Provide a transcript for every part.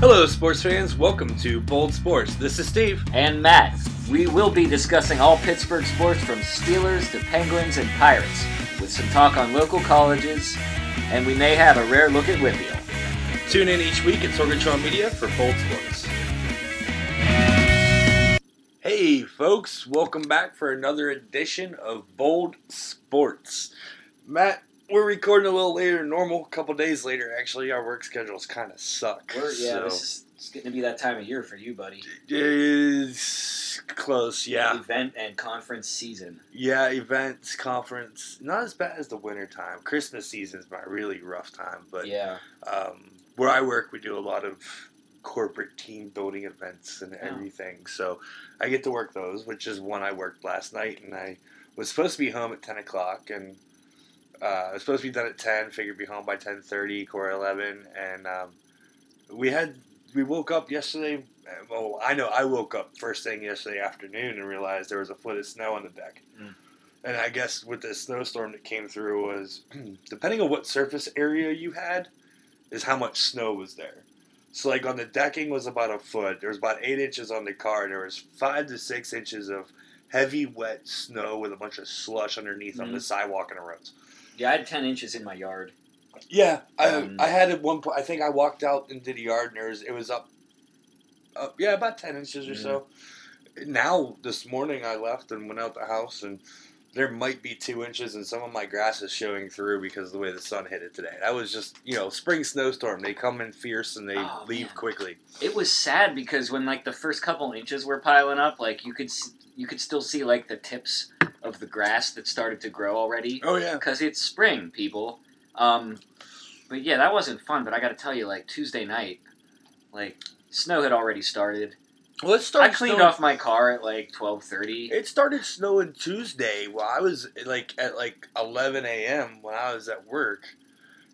Hello, sports fans. Welcome to Bold Sports. This is Steve. and Matt. We will be discussing all Pittsburgh sports from Steelers to Penguins and Pirates, with some talk on local colleges, and we may have a rare look at Whitfield. Tune in each week at Sorgatron Media for Bold Sports. Hey, folks. Welcome back for another edition of Bold Sports. Matt, we're recording a little later than normal. A couple days later, actually. Our work schedules kind of suck. We're, yeah, so- this is it's getting to be that time of year for you, buddy. It's close, yeah. Event and conference season. Yeah, events, conference, not as bad as the winter time. Christmas season's my really rough time, but yeah. um, where I work, we do a lot of corporate team building events and everything. So I get to work those, which is one I worked last night, and I was supposed to be home at ten o'clock, and uh, was supposed to be done at ten. Figured be home by ten thirty, core eleven, and um, we had we woke up yesterday. Well, I know I woke up first thing yesterday afternoon and realized there was a foot of snow on the deck. Mm. And I guess with the snowstorm that came through was depending on what surface area you had, is how much snow was there. So like on the decking was about a foot. There was about eight inches on the car. There was five to six inches of heavy wet snow with a bunch of slush underneath on Mhm. the sidewalk and the roads. Yeah, I had 10 inches in my yard. Yeah, I Um, I had at one point. I think I walked out into the yard and there was, it was up, up yeah about ten inches or so. Now this morning I left and went out the house and there might be two inches and some of my grass is showing through because of the way the sun hit it today. That was just you know spring snowstorm. They come in fierce and they Oh, leave man. quickly. It was sad because when like the first couple inches were piling up, like you could you could still see like the tips of the grass that started to grow already. Oh yeah. because it's spring, people. Um, but yeah, that wasn't fun. But I got to tell you, like Tuesday night, like snow had already started. Well, it started. I cleaned snowing- off my car at like twelve thirty. It started snowing Tuesday while I was like at like 11 a.m. when I was at work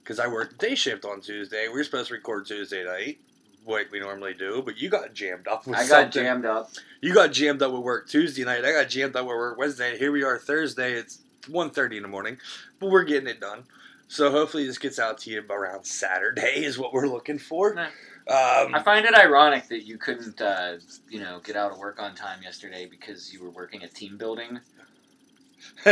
because I worked day shift on Tuesday. We were supposed to record Tuesday night, what we normally do, but you got jammed up with I got something. jammed up. You got jammed up with work Tuesday night. I got jammed up with work Wednesday. Here we are Thursday. It's 1.30 in the morning, but we're getting it done. So hopefully this gets out to you around Saturday is what we're looking for. Nah. Um, I find it ironic that you couldn't, uh, you know, get out of work on time yesterday because you were working at team building.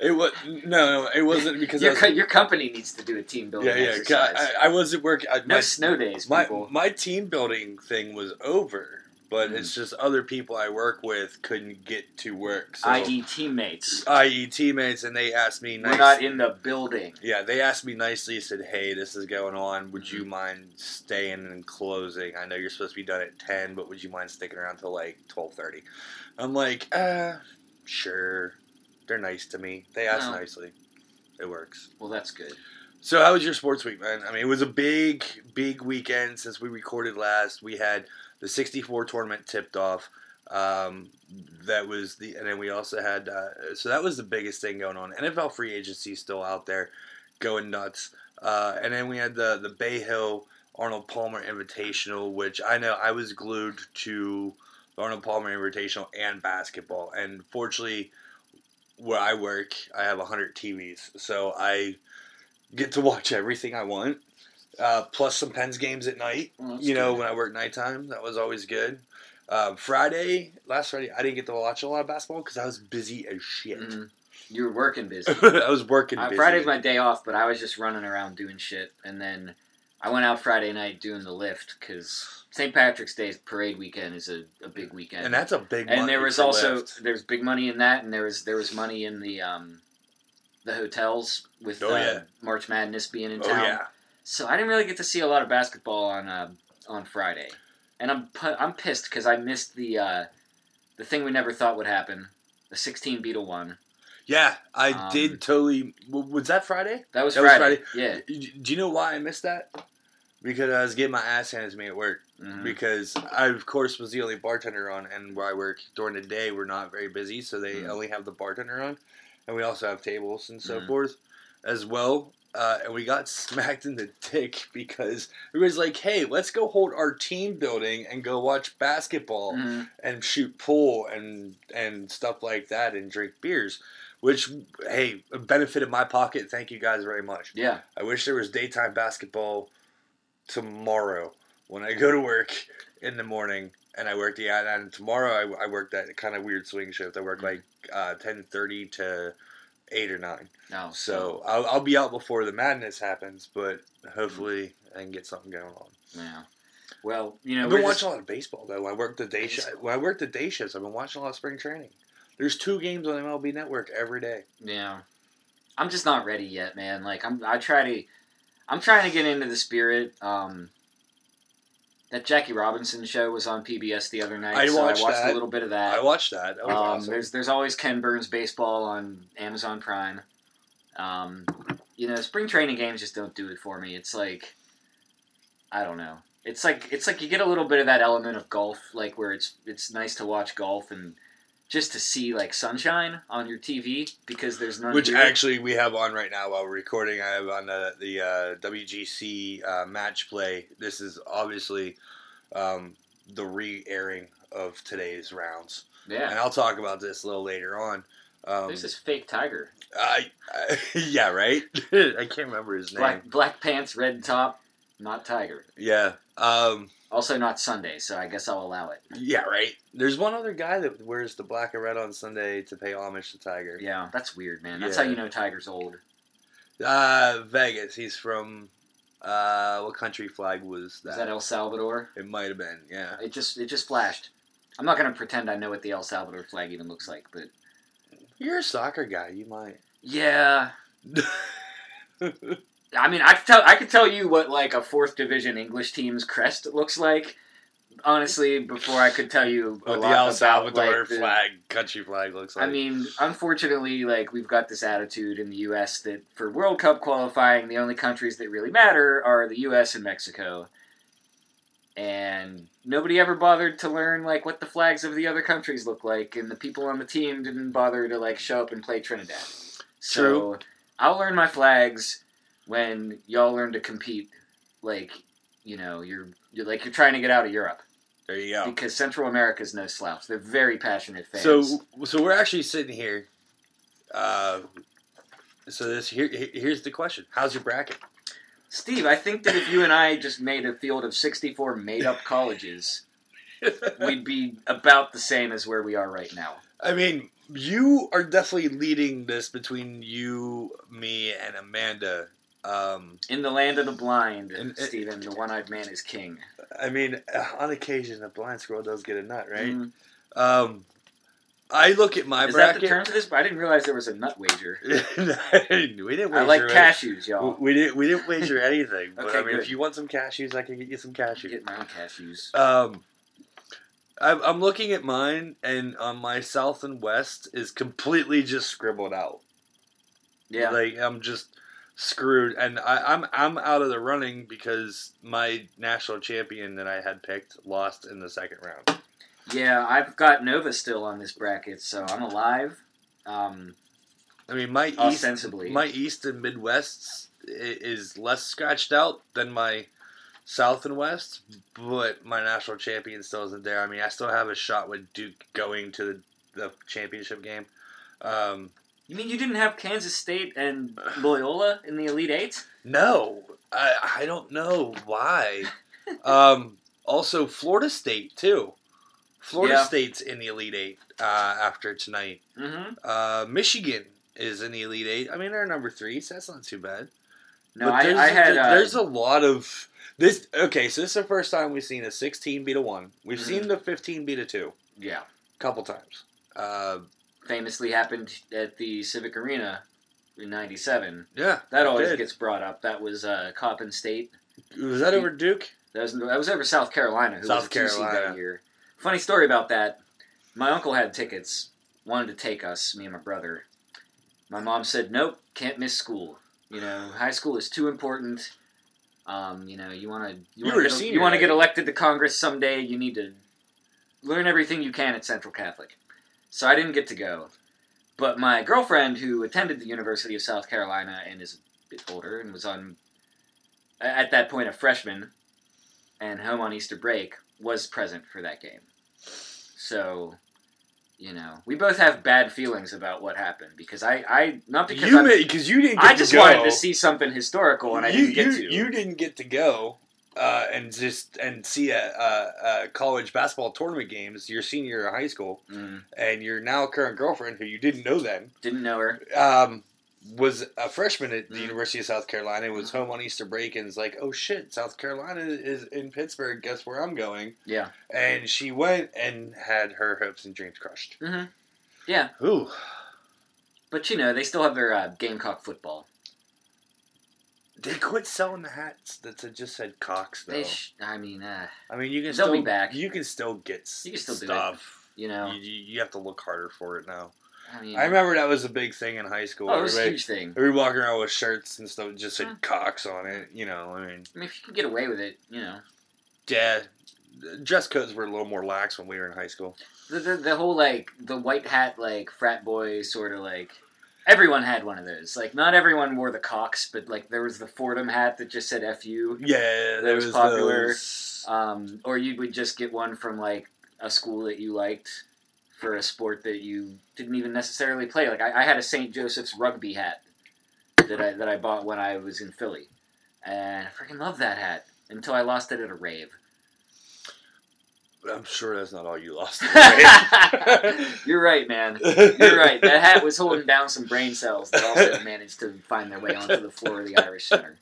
it was no, no, it wasn't because Your, was, co- your company needs to do a team building yeah, yeah. exercise. I, I wasn't working. I, no my, snow days, my people. my team building thing was over, but Mm. it's just other people I work with couldn't get to work. So, I.e., teammates. i.e. teammates, and they asked me We're not in the building. yeah, they asked me nicely. Said, "Hey, this is going on. Would Mm-hmm. you mind staying and closing? I know you're supposed to be done at ten, but would you mind sticking around till like twelve thirty? I'm like, uh, sure. They're nice to me. They ask No. nicely. It works. Well, that's good. So, how was your sports week, man? I mean, it was a big, big weekend since we recorded last. We had the 64 tournament tipped off. Um, that was the, and then we also had, uh, so that was the biggest thing going on. NFL free agency still out there, going nuts. Uh, and then we had the the Bay Hill Arnold Palmer Invitational, which I know I was glued to the Arnold Palmer Invitational and basketball. And fortunately, where I work, I have 100 TVs, so I get to watch everything I want. Uh, plus some Pens games at night. Well, you know, good. when I work nighttime, that was always good. Um, Friday, last Friday, I didn't get to watch a lot of basketball because I was busy as shit. Mhm. You were working busy. I was working. Uh, busy. Friday's my day off, but I was just running around doing shit, and then I went out Friday night doing the Lyft because St. Patrick's Day parade weekend is a, a big weekend. and that's a big. and there was also Lyft. there's big money in that, and there was there was money in the um, the hotels with Oh, uh, yeah. March Madness being in Oh town. yeah, So I didn't really get to see a lot of basketball on uh, on Friday, and I'm pu- I'm pissed because I missed the uh, the thing we never thought would happen, the 16 Beetle one. yeah. I Um, did totally. Was that Friday? That was That was Friday. Friday. Yeah. Do you know why I missed that? Because I was getting my ass handed to me at work. Mhm. because I of course was the only bartender on, and where I work during the day we're not very busy, so they Mm. only have the bartender on, and we also have tables and so Mm. forth as well. Uh, and we got smacked in the dick because it was like, hey, let's go hold our team building and go watch basketball Mhm. and shoot pool and and stuff like that and drink beers. Which, hey, benefited my pocket. Thank you guys very much. Yeah. I wish there was daytime basketball tomorrow when I go to work in the morning and I work the and tomorrow I, I work that kind of weird swing shift. I work like uh, ten thirty to eight or nine. No. So I'll, I'll be out before the madness happens, but hopefully I can get something going on. Yeah. Well, you know, I've been watching just- a lot of baseball though. I work the day shift. When I work the day shifts, I've been watching a lot of spring training. There's two games on MLB Network every day. Yeah. I'm just not ready yet, man. Like I'm I try to I'm trying to get into the spirit. Um that Jackie Robinson show was on PBS the other night, I so watched I watched a little bit of that. I watched that. That um, awesome. There's there's always Ken Burns baseball on Amazon Prime. Um, you know, spring training games just don't do it for me. It's like I don't know. It's like it's like you get a little bit of that element of golf, like where it's it's nice to watch golf and just to see like sunshine on your TV because there's none. Which here. actually we have on right now while we're recording. I have on the, the uh, WGC uh, match play. This is obviously um, the re-airing of today's rounds, Yeah, and. I'll talk about this a little later on. Um, There's this fake tiger, I, I, yeah, right. I can't remember his name. black black pants, red top, not tiger. Yeah, um, Also not Sunday, so I guess I'll allow it. yeah, right. There's one other guy that wears the black and red on Sunday to pay homage to Tiger. Yeah, that's weird, man. That's Yeah. how you know Tiger's old. Uh, Vegas. He's from uh, what country flag was that? Is that El Salvador? it might have been. Yeah. It just it just flashed. I'm not gonna pretend I know what the El Salvador flag even looks like, but You're a soccer guy. You might. yeah. I mean, I could tell I could tell you what like a fourth division English team's crest looks like. Honestly, before I could tell you what the El about, Salvador like, the- flag, country flag looks like. I mean, unfortunately, like we've got this attitude in the U.S. that for World Cup qualifying, the only countries that really matter are the U.S. and Mexico, and nobody ever bothered to learn like what the flags of the other countries look like, and the people on the team didn't bother to like show up and play Trinidad. So True. I'll learn my flags when y'all learn to compete. Like, you know, you're you're like you're trying to get out of Europe there you go. because Central America is no slouch. They're very passionate fans. So, so we're actually sitting here. Uh, so this here, here- here's the question: How's your bracket? Steve, I think that if you and I just made a field of 64 made up colleges, we'd be about the same as where we are right now. I mean, you are definitely leading this between you, me, and Amanda. Um, In the land of the blind, And- Stephen, the one eyed man is king. I mean, uh, on occasion, a blind squirrel does get a nut, right? Mm. Um, I look at my Is that the term for this? I didn't realize there was a nut wager. we didn't. Wager I like cashews, y'all. We didn't. We didn't wager anything. But Okay, I mean, good. if you want some cashews, I can get you some cashews. Get my own cashews. Um, I'm, I'm looking at mine, and on my south and west is completely just scribbled out. Yeah. like I'm just screwed, and I, I'm I'm out of the running because my national champion that I had picked lost in the second round. Yeah, I've got Nova still on this bracket, so I'm alive. Um, I mean, my east, ostensibly. my east and Midwest is less scratched out than my south and west, but my national champion still isn't there. I mean, I still have a shot with Duke going to the, the championship game. Um, you mean you didn't have Kansas State and Loyola in the Elite Eight? no, I I don't know why. um, also, Florida State too. Florida Yeah. State's in the Elite Eight uh, after tonight. Mm-hmm. Uh, Michigan is in the Elite Eight. I mean, they're number three, so that's not too bad. No, But I, there's, I had. Uh, there's a lot of this. Okay, so this is the first time we've seen a 16 beat a one. We've Mhm. seen the 15 beat a two yeah. a couple times. Famously happened at the Civic Arena in '97. yeah, That always did. gets brought up. That was uh, Coppin State. Was that over Duke? That was that was over South Carolina. Who South was a two seed Carolina. that year. Funny story about that. My uncle had tickets, wanted to take us, me and my brother. My mom said, "Nope, can't miss school. You know, high school is too important. Um, you know, you want to you, You want to senior you want to that get elected to Congress someday. You need to learn everything you can at Central Catholic." So I didn't get to go. But my girlfriend, who attended the University of South Carolina and is a bit older and was on, at that point, a freshman and home on Easter break, was present for that game. So, you know, we both have bad feelings about what happened because I, I not because You because you didn't. Get I just to wanted to see something historical and I you, didn't get you, to. You didn't get to go, uh, and just and see a, a, a college basketball tournament games your senior year of high school, Mm, and your now current girlfriend, who you didn't know then, didn't know her. um, was a freshman at the Mm. University of South Carolina. Was home on Easter break and is like, "Oh shit, South Carolina is in Pittsburgh. Guess where I'm going?" Yeah. And she went and had her hopes and dreams crushed. hmm Yeah, Ooh, but you know they still have their uh, Gamecock football. They quit selling the hats that said- just said Cox though. They, sh- I mean, uh, I mean, you can They'll still be back. You can still get s- You can still do it. stuff. you know, You, you, you have to look harder for it now. I mean, I remember that was a big thing in high school. oh, it was a Everybody, huge thing. everybody walking around with shirts and stuff that just said Huh. Cox on it. You know, I mean, I mean, if you can get away with it, you know, yeah, dress codes were a little more lax when we were in high school. the the, the whole like the white hat like frat boy sort of like. Everyone had one of those. Like, not everyone wore the Cox, but like there was the Fordham hat that just said "fu," Yeah, That was popular. those- um, or you would just get one from like a school that you liked for a sport that you didn't even necessarily play. Like I, I had a St. Joseph's rugby hat that I that I bought when I was in Philly, and I freaking love that hat until I lost it at a rave. I'm sure that's not all you lost. You're right, man. You're right. That hat was holding down some brain cells that also managed to find their way onto the floor of the Irish Center.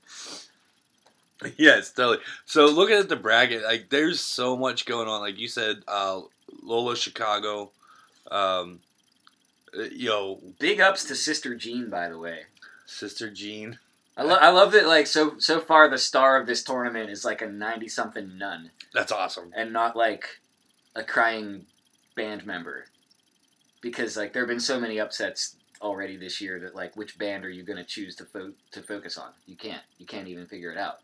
yes, totally. So looking at the bracket, like there's so much going on. Like you said, uh, Loyola Chicago, um, uh, yo, Big ups to Sister Jean, by the way. Sister Jean. I, lo- I love that. Like so so far, the star of this tournament is like a ninety something nun, That's awesome. and not like a crying band member. Because like there have been so many upsets already this year that like which band are you going to choose to fo- to focus on? You can't. You can't even figure it out.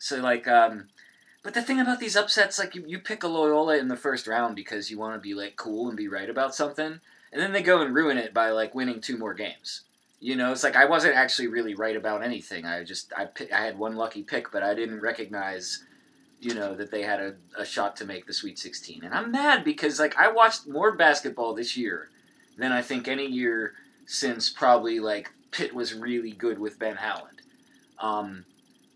So like, um, but the thing about these upsets, like you, you pick a Loyola in the first round because you want to be like cool and be right about something, and then they go and ruin it by like winning two more games. You know, it's like I wasn't actually really right about anything. I just I I had one lucky pick, but I didn't recognize, you know, that they had a, a shot to make the Sweet 16. And I'm mad because like I watched more basketball this year than I think any year since probably like Pitt was really good with Ben Howland. Um,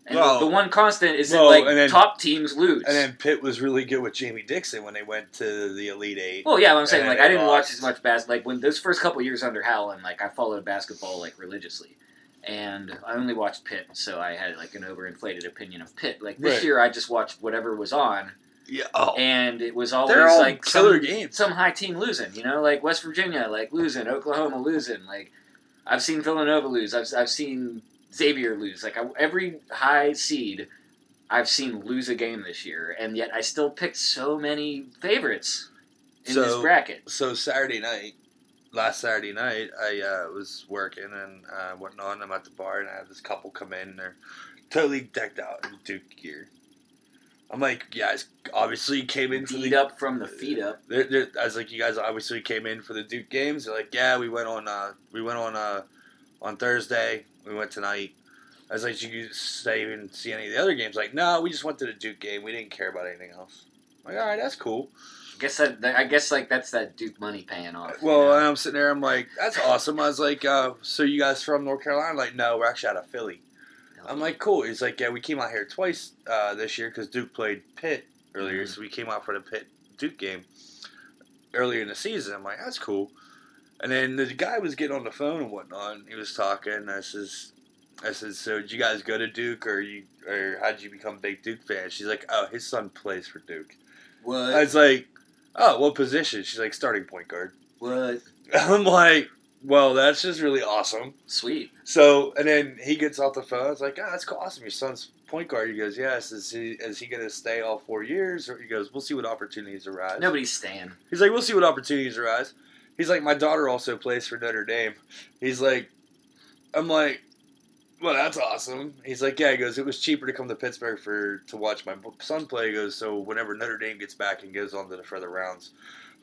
and Well- the, one constant is well, that like then- top teams lose. And then Pitt was really good with Jamie Dixon when they went to the Elite Eight. Well, yeah, I'm saying like I didn't watch as much basketball. Like when those first couple years under Howland, like I followed basketball like religiously, and I only watched Pitt, so I had like an overinflated opinion of Pitt. Like this Right. year, I just watched whatever was on, yeah. Oh, and it was always all like killer some, games. some high team losing. You know, like West Virginia, like losing, Oklahoma losing. Like I've seen Villanova lose. I've I've seen Xavier lose. Like I, every high seed. I've seen lose a game this year, and yet I still picked so many favorites in this bracket. so Saturday night, last Saturday night, I uh, was working and uh, whatnot. I'm at the bar and I had this couple come in. and They're totally decked out in Duke gear. I'm like, you guys obviously came in for the. up from the feet up. They're, they're, I was like, you guys obviously came in for the Duke games. They're like, yeah, we went on. Uh, we went on uh, on Thursday. We went tonight. I was like, did you stay and see any of the other games? Like, no, we just went to the Duke game. We didn't care about anything else. I'm like, all right, that's cool. I guess that, I guess like that's that Duke money paying off. you Well, know? and I'm sitting there. I'm like, that's awesome. I was like, uh, so you guys from North Carolina? Like, no, we're actually out of Philly. I'm like, cool. He's like, yeah, we came out here twice uh, this year because Duke played Pitt earlier, Mhm. so we came out for the Pitt Duke game earlier in the season. I'm like, that's cool. And then the guy was getting on the phone and whatnot. And he was talking. I says, I said, so did you guys go to Duke or you or how did you become a big Duke fan? She's like, oh, his son plays for Duke. what? I was like, oh, what position? She's like, starting point guard. what? I'm like, well, that's just really awesome. Sweet. So, and then he gets off the phone. It's like, oh, that's cool, awesome. Your son's point guard. He goes, yes. Is he is he going to stay all four years? Or he goes, we'll see what opportunities arise. Nobody's staying. He's like, we'll see what opportunities arise. He's like, my daughter also plays for Notre Dame. He's like, I'm like, well, that's awesome. He's like, yeah. He goes, it was cheaper to come to Pittsburgh for to watch my son play. He goes, so whenever Notre Dame gets back and goes on to the further rounds,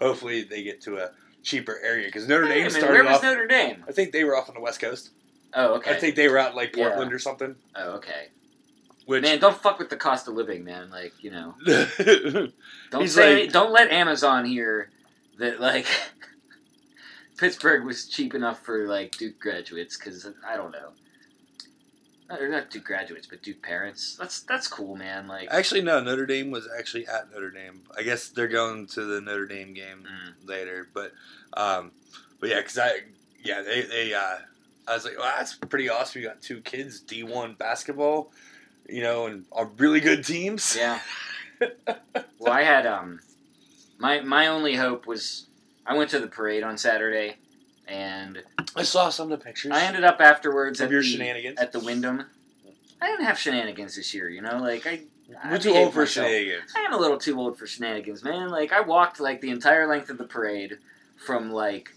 hopefully they get to a cheaper area because Notre Dame minute, started where was off. Notre Dame? I think they were off on the West Coast. Oh, okay. I think they were out like Yeah. Portland or something. oh, okay. Which Man, don't fuck with the cost of living, man. Like, you know, don't say, like- don't let Amazon hear that like Pittsburgh was cheap enough for like Duke graduates because I don't know. Or not Duke graduates, but Duke parents. That's that's cool, man. Like, Actually, no. Notre Dame was actually at Notre Dame. I guess they're going to the Notre Dame game Mm. later. But, um, but yeah, because I, yeah, they, they, uh, I was like, well, that's pretty awesome. You got two kids, D one basketball, you know, and are really good teams. yeah. well, I had um, my my only hope was I went to the parade on Saturday, and I saw some of the pictures. I ended up afterwards of at your the, shenanigans. at the Wyndham. I didn't have shenanigans this year, you know. Like I, I too old for myself. shenanigans. I am a little too old for shenanigans, man. Like I walked like the entire length of the parade from like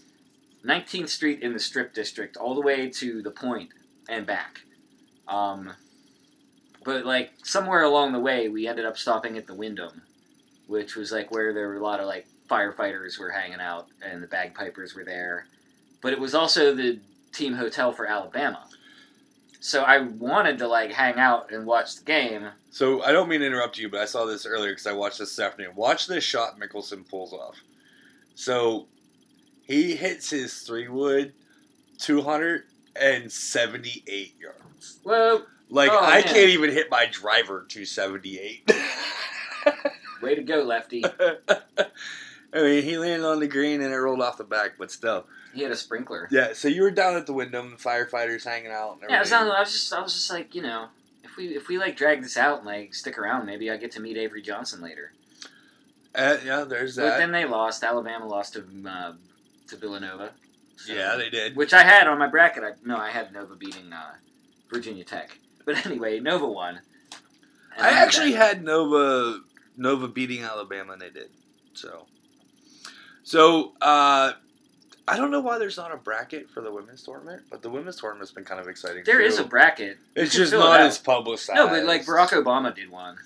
19th Street in the Strip District all the way to the Point and back. Um, but like somewhere along the way, we ended up stopping at the Wyndham, which was like where there were a lot of like firefighters were hanging out and the bagpipers were there. But it was also the team hotel for Alabama. So I wanted to like hang out and watch the game. So I don't mean to interrupt you, but I saw this earlier because I watched this, this afternoon. Watch this shot Mickelson pulls off. So he hits his three wood 278 yards. Well, Like Oh, I man. can't even hit my driver 278. way to go, lefty. I mean, he landed on the green and it rolled off the back, but still. He had a sprinkler. Yeah, so you were down at the Wyndham, the firefighters hanging out. And Yeah, I was, everything. I was just, I was just like, you know, if we, if we like drag this out and like stick around, maybe I get to meet Avery Johnson later. Uh, yeah, there's that. But then they lost. Alabama lost to, uh, to Villanova. So- yeah, they did. which I had on my bracket. I no, I had Nova beating uh, Virginia Tech. But anyway, Nova won. And I actually that. had Nova Nova beating Alabama, and they did. So, so uh, I don't know why there's not a bracket for the women's tournament, but the women's tournament's been kind of exciting. there too. is a bracket. It's just fill it not as publicized. No, but like Barack Obama did one.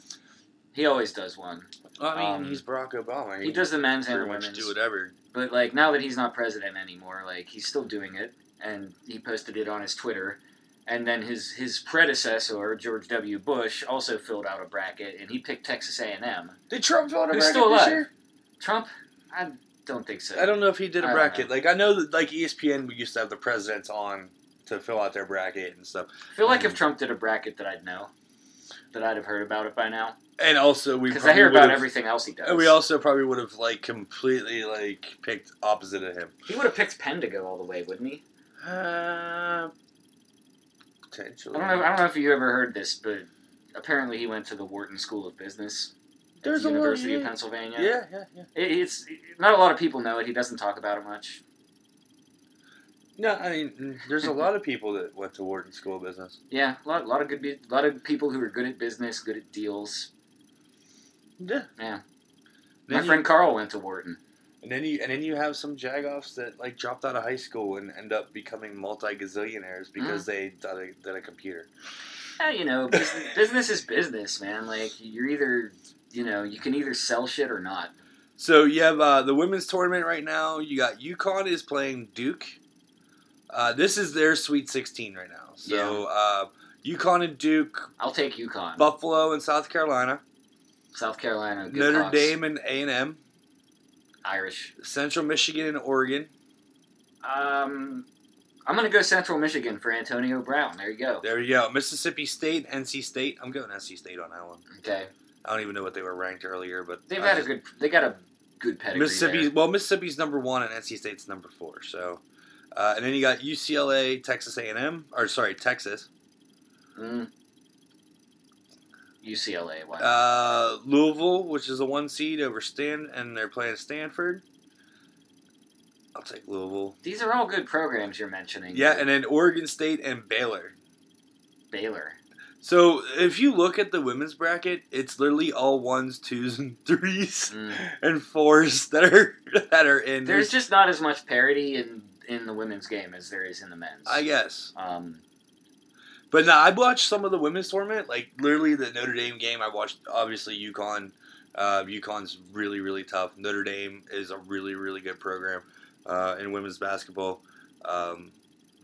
He always does one. I mean, um, he's Barack Obama. He does the men's and the women's. do whatever. But like now that he's not president anymore, like he's still doing it, and he posted it on his Twitter. And then his his predecessor George W. Bush also filled out a bracket, and he picked Texas A and M. Did Trump fill out a Who's bracket still this alive? year? Trump, I don't think so. I don't know if he did a I bracket. Like I know that like ESPN, we used to have the presidents on to fill out their bracket and stuff. I feel like Um, if Trump did a bracket that I'd know, that I'd have heard about it by now. And also, we Because I hear about everything else he does. And we also probably would have like completely like picked opposite of him. he would have picked Penn to go all the way, wouldn't he? Uh, potentially. I don't know. I don't know if you ever heard this, but apparently he went to the Wharton School of Business There's a University of. Pennsylvania. Yeah, yeah, yeah. It, it's not a lot of people know it. He doesn't talk about it much. No, I mean, there's a lot of people that went to Wharton School of Business. Yeah, a lot, a lot of good, be- lot of people who are good at business, good at deals. Yeah. Yeah. Then My you- friend Carl went to Wharton. and then you and then you have some jagoffs that like dropped out of high school and end up becoming multi gazillionaires because Mm. they did a, did a computer. Yeah, you know, business, business is business, man. Like you're either, you know, you can either sell shit or not. So you have uh, the women's tournament right now. You got UConn is playing Duke. Uh, this is their Sweet 16 right now. So uh, UConn and Duke, I'll take UConn, Buffalo and South Carolina, South Carolina, good Notre Hawks, Dame and A and M, Irish. Central Michigan and Oregon. Um, I'm gonna go Central Michigan for Antonio Brown. There you go. There you go. Mississippi State, NC State. I'm going NC State on that one. Okay, I don't even know what they were ranked earlier, but they've I had a good. They got a good pedigree. Mississippi. there. Well, Mississippi's number one and NC State's number four. So, uh, and then you got UCLA, Texas A&M, or sorry, Texas, Mm. UCLA. Why? uh, Louisville, which is a one seed over Stan, and they're playing Stanford. I'll take Louisville. These are all good programs you're mentioning. Yeah, and then Oregon State and Baylor. Baylor. So if you look at the women's bracket, it's literally all ones, twos, and threes, Mm. and fours that are that are in. There's just not as much parity in in the women's game as there is in the men's. I guess. Um, But now I watched some of the women's tournament, like literally the Notre Dame game. I watched obviously UConn. Uh, UConn's really really tough. Notre Dame is a really really good program uh, in women's basketball. Um,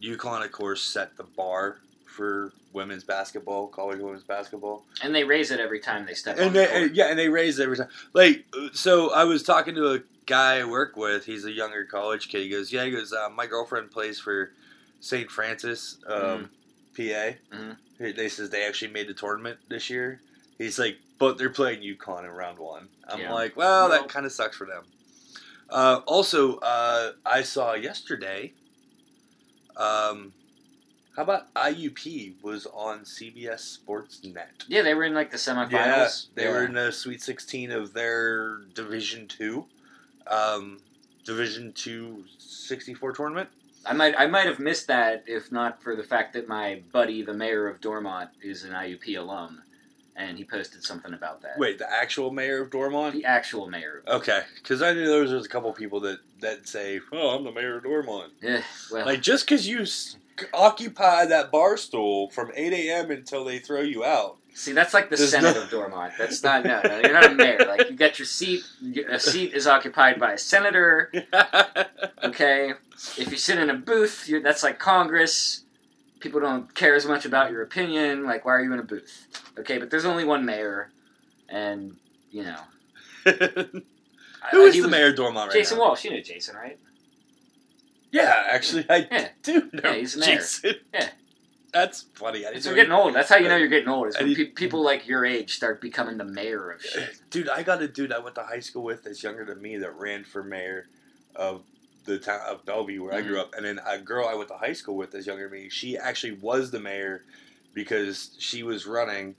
UConn, of course, set the bar for women's basketball, college women's basketball, and they raise it every time they step on and the they, court. yeah, and they raise it every time. Like, so I was talking to a guy I work with. He's a younger college kid. He goes, "Yeah," he goes, uh, "My girlfriend plays for St. Francis, um, PA." Mhm. They says they actually made the tournament this year. He's like, but they're playing UConn in round one. I'm Yeah. like, well, Well- that kind of sucks for them. Uh, also, uh, I saw yesterday. Um, how about IUP was on CBS Sports Net? Yeah, they were in like the Yeah, semifinals. they were in the Sweet 16 of their Division Two, um, Division Two 64 tournament. I might I might have missed that if not for the fact that my buddy, the mayor of Dormont, is an IUP alum, and he posted something about that. Wait, the actual mayor of Dormont? the actual mayor. Okay, because I knew there was, there was a couple people that that say, "Oh, I'm the mayor of Dormont." Eh, well, Like just because you s- occupy that bar stool from 8 a.m. until they throw you out. see, that's like the There's Senate no- of Dormont. That's not no, no. You're not a mayor. Like you get your seat. A seat is occupied by a senator. Okay, if you sit in a booth, you're, that's like Congress. People don't care as much about your opinion. Like, why are you in a booth? Okay, but there's only one mayor, and you know, Who I- is he the was- mayor of Dormont right Jason now? Walsh. You know Jason, right? Yeah, actually, I Yeah. do know Yeah, he's. Jason. Yeah. That's funny. I didn't It's know we're getting old. That's how you know you're getting old. Is when pe- people like your age start becoming the mayor of shit. Dude, I got a dude I went to high school with that's younger than me that ran for mayor of the town of Bellevue where I grew Mhm. up, and then a girl I went to high school with that's younger than me. She actually was the mayor because she was running,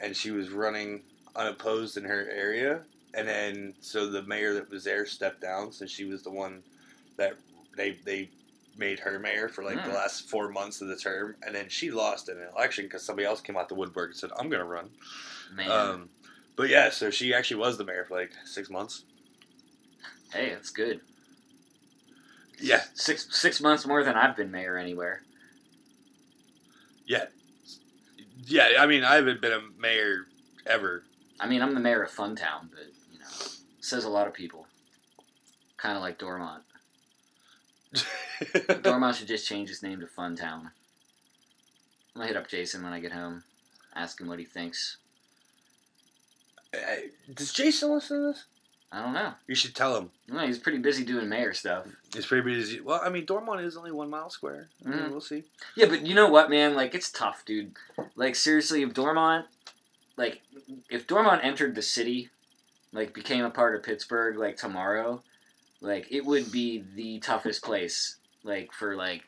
and she was running unopposed in her area, and then so the mayor that was there stepped down, so she was the one that they they made her mayor for like the Hmm. last four months of the term, and then she lost in an election because somebody else came out the woodwork and said, "I'm gonna run." Man, Um, but yeah, so she actually was the mayor for like six months. hey, that's good. Yeah, Six six months more than I've been mayor anywhere. yeah, yeah. I mean, I haven't been a mayor ever. I mean, I'm the mayor of Funtown, but you know, says a lot of people. Kind of like Dormont. Dormont should just change its name to Fun Town. I'm gonna hit up Jason when I get home, ask him what he thinks. Hey, Does Jason listen to this? I don't know. You should tell him. Well, he's pretty busy doing mayor stuff. It's pretty busy. Well, I mean, Dormont is only one mile square. I mean, Mhm. we'll see. Yeah, but you know what, man? Like, it's tough, dude. Like, seriously, if Dormont, like, if Dormont entered the city, like, became a part of Pittsburgh, like, tomorrow, like, it would be the toughest place, like, for, like,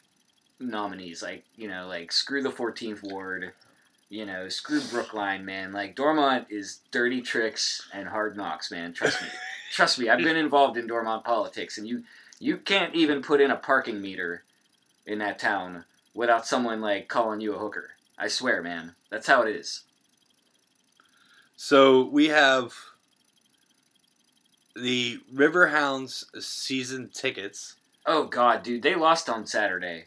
nominees. Like, you know, like, screw the 14th Ward, you know, screw Brookline, man. Like, Dormont is dirty tricks and hard knocks, man. Trust me. Trust me, I've been involved in Dormont politics, and you, you can't even put in a parking meter in that town without someone like calling you a hooker. I swear, man. That's how it is. So we have the Riverhounds season tickets. Oh god, dude, they lost on Saturday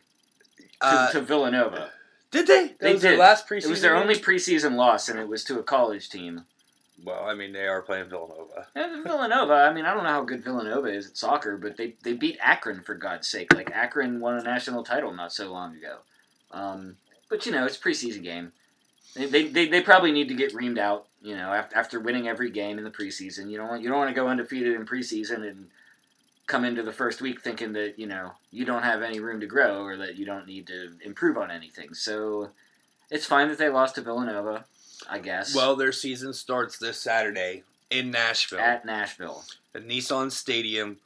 to, Uh, to Villanova. did they? That They was their did. last preseason. It was their game? only preseason loss, and it was to a college team. Well, I mean, they are playing Villanova. And Villanova, I mean, I don't know how good Villanova is at soccer, but they, they beat Akron for God's sake. Like Akron won a national title not so long ago. Um, but you know, it's a preseason game. They, they, they, they probably need to get reamed out. You know, after, after winning every game in the preseason, you don't want you don't want to go undefeated in preseason and come into the first week thinking that you know you don't have any room to grow or that you don't need to improve on anything. So it's fine that they lost to Villanova, I guess. Well, their season starts this Saturday in Nashville at Nashville. at Nissan Stadium.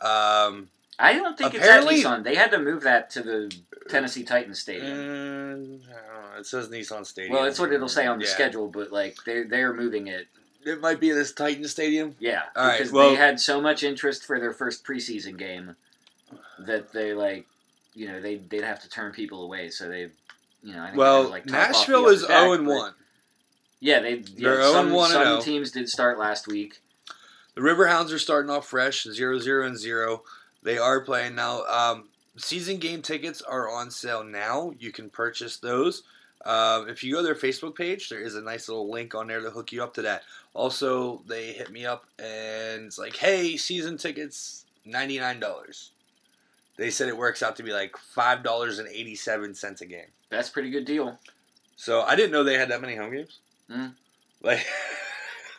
Um, I don't think Apparently- it's at Nissan. They had to move that to the Tennessee Titans Stadium. Mm, I. It says Nissan Stadium. well, that's what it'll say on the Yeah. schedule, but like they they're moving it. It might be this Titan Stadium. Yeah, All right, because well- they had so much interest for their first preseason game that they like, you know, they they'd have to turn people away. So they, you know, I think Well, they had like, top off the Nashville upper is deck, zero oh and but- one. Yeah, they They're yeah, 0 some, and 1 and some 0. teams did start last week. The Riverhounds are starting off fresh, 0 0 and 0. They are playing now. Um, season game tickets are on sale now. You can purchase those. Um, if you go to their Facebook page, there is a nice little link on there to hook you up to that. Also, they hit me up and it's like, hey, season tickets, $99. They said it works out to be like $5.87 a game. That's a pretty good deal. So I didn't know they had that many home games. Mm. Like,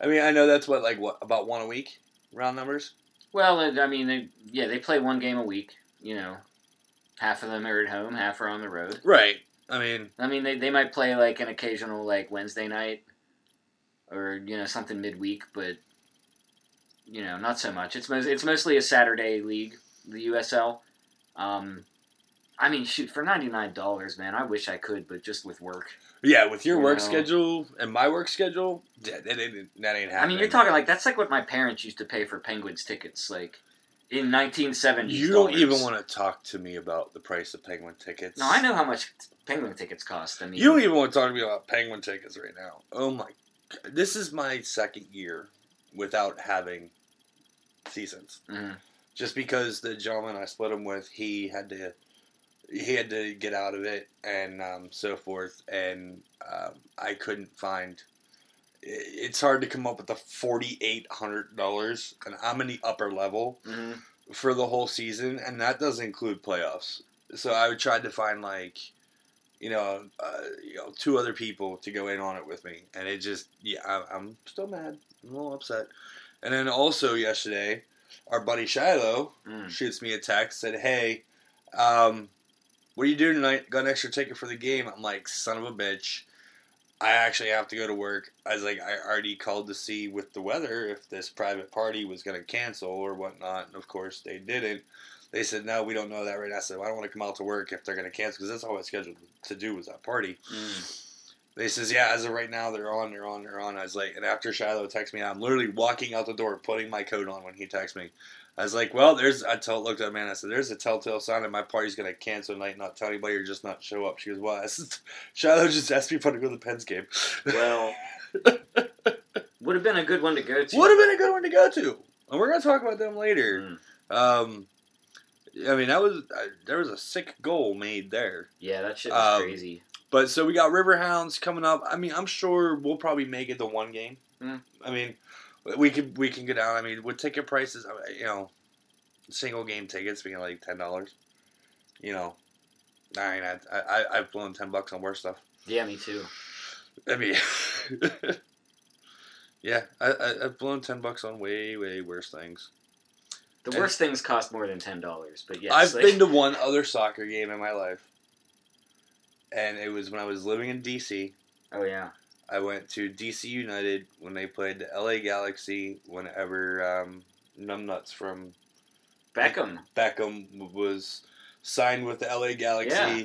I mean, I know that's what like what about one a week, round numbers. Well, it- I mean, they yeah they play one game a week. You know, half of them are at home, half are on the road. Right. I mean, I mean, they, they might play like an occasional like Wednesday night, or you know something midweek, but you know not so much. It's mos- it's mostly a Saturday league, the USL. Um, I mean, shoot, for ninety nine dollars, man, I wish I could, but just with work. yeah, with your You work know. schedule and my work schedule, that, that, ain't- that ain't happening. I mean, you're talking like that's like what my parents used to pay for Penguins tickets, like in 1970. You don't even want to talk to me about the price of Penguin tickets. No, I know how much Penguin tickets cost. I mean, You don't even want to talk to me about Penguin tickets right now. Oh my! God. This is my second year without having seasons. Mhm. Just because the gentleman I split him with, he had to, he had to get out of it and um, so forth, and um, I couldn't find. It's hard to come up with the forty eight hundred dollars, and I'm in the upper level Mhm. for the whole season, and that doesn't include playoffs. So I tried to find like, you know, uh, you know, two other people to go in on it with me, and it just, yeah, I, I'm still mad, I'm a little upset. And then also yesterday, our buddy Shiloh Mm. shoots me a text, said, "Hey, um, what are you doing tonight? Got an extra ticket for the game?" I'm like, "Son of a bitch." I actually have to go to work. I was like, I already called to see with the weather if this private party was going to cancel or whatnot. And of course, they didn't. They said, no, we don't know that right now. I said, well, I don't want to come out to work if they're going to cancel because that's all I was scheduled to do was that party. Mm. They says, yeah, as of right now, they're on, they're on, they're on. I was like, and after Shiloh texted me, I'm literally walking out the door, putting my coat on when he texts me. I was like, well, there's, I told, looked at the man, I said, there's a telltale sign that my party's going to cancel tonight, not tell anybody or just not show up. She goes, well, I said, Shiloh just asked me if I to go to the Pens game. Well, would have been a good one to go to. Would have been a good one to go to. And we're going to talk about them later. Mm. Um, I mean, that was, uh, there was a sick goal made there. Yeah, that shit was Um, crazy. But so we got Riverhounds coming up. I mean, I'm sure we'll probably make it to one game. Mm. I mean, we can we can go down. I mean, with ticket prices, you know, single game tickets being like ten dollars. You know, I mean, I, I I've blown ten bucks on worse stuff. Yeah, me too. I mean, yeah, I, I I've blown ten bucks on way way worse things. The And- worst things cost more than ten dollars, but yes, I've like- been to one other soccer game in my life, and it was when I was living in DC. Oh yeah, I went to DC United when they played the LA Galaxy. Whenever um, Numbnuts from Beckham. Beckham was signed with the LA Galaxy, Yeah.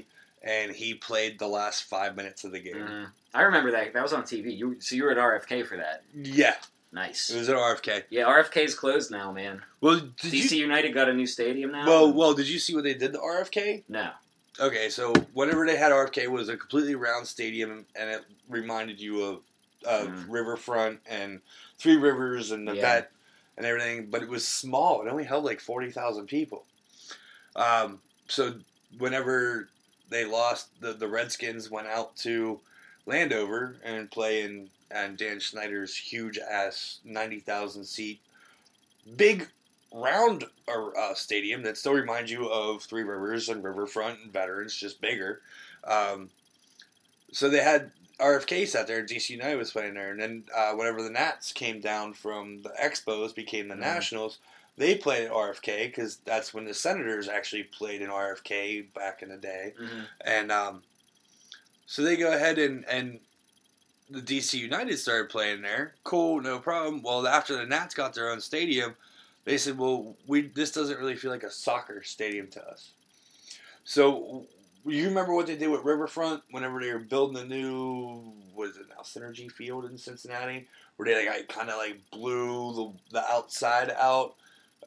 and he played the last five minutes of the game. Mhm. I remember that. That was on TV. You so you were at RFK for that. Yeah, Nice. it was at RFK. Yeah, RFK's closed now, man. Well, DC you? United got a new stadium now. Well, well, did you see what they did to RFK? no. Okay, so whenever they had RFK, was a completely round stadium, and it reminded you of of Mhm. Riverfront and Three Rivers and the Yeah. vet and everything, but it was small. It only held like forty thousand people. Um, so whenever they lost, the the Redskins went out to Landover and play in and Dan Snyder's huge ass ninety thousand seat big round uh, stadium that still reminds you of Three Rivers and Riverfront and Veterans, just bigger. Um, so they had RFK sat there, DC United was playing there, and then uh, whenever the Nats came down from the Expos, became the Mhm. Nationals, they played at RFK because that's when the Senators actually played in RFK back in the day. Mhm. And um, so they go ahead and, and the DC United started playing there. Cool, no problem. Well, after the Nats got their own stadium, they said, "Well, we this doesn't really feel like a soccer stadium to us." So you remember what they did with Riverfront whenever they were building the new was it now Cinergy Field in Cincinnati, where they like kind of like blew the the outside out.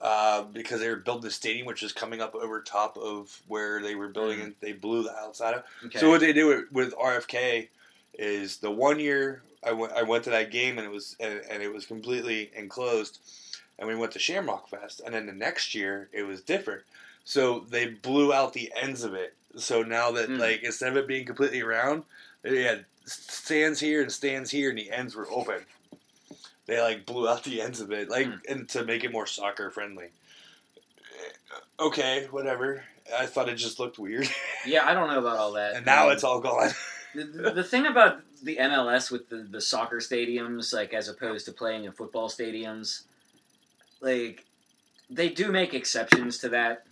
Uh, because they were building the stadium, which is coming up over top of where they were building, Mm. and they blew the outside out. Okay. So what they do with, with RFK is the one year I went I went to that game and it was and, and it was completely enclosed, and we went to Shamrock Fest, and then the next year it was different. So they blew out the ends of it. So now that Hmm. like instead of it being completely round, they had stands here and stands here, and the ends were open. They like blew out the ends of it, like Hmm. and to make it more soccer friendly. Okay, whatever. I thought it just looked weird, yeah, I don't know about all that. and now Um, it's all gone. the, the, the thing about the MLS with the, the soccer stadiums, like as opposed to playing in football stadiums, like they do make exceptions to that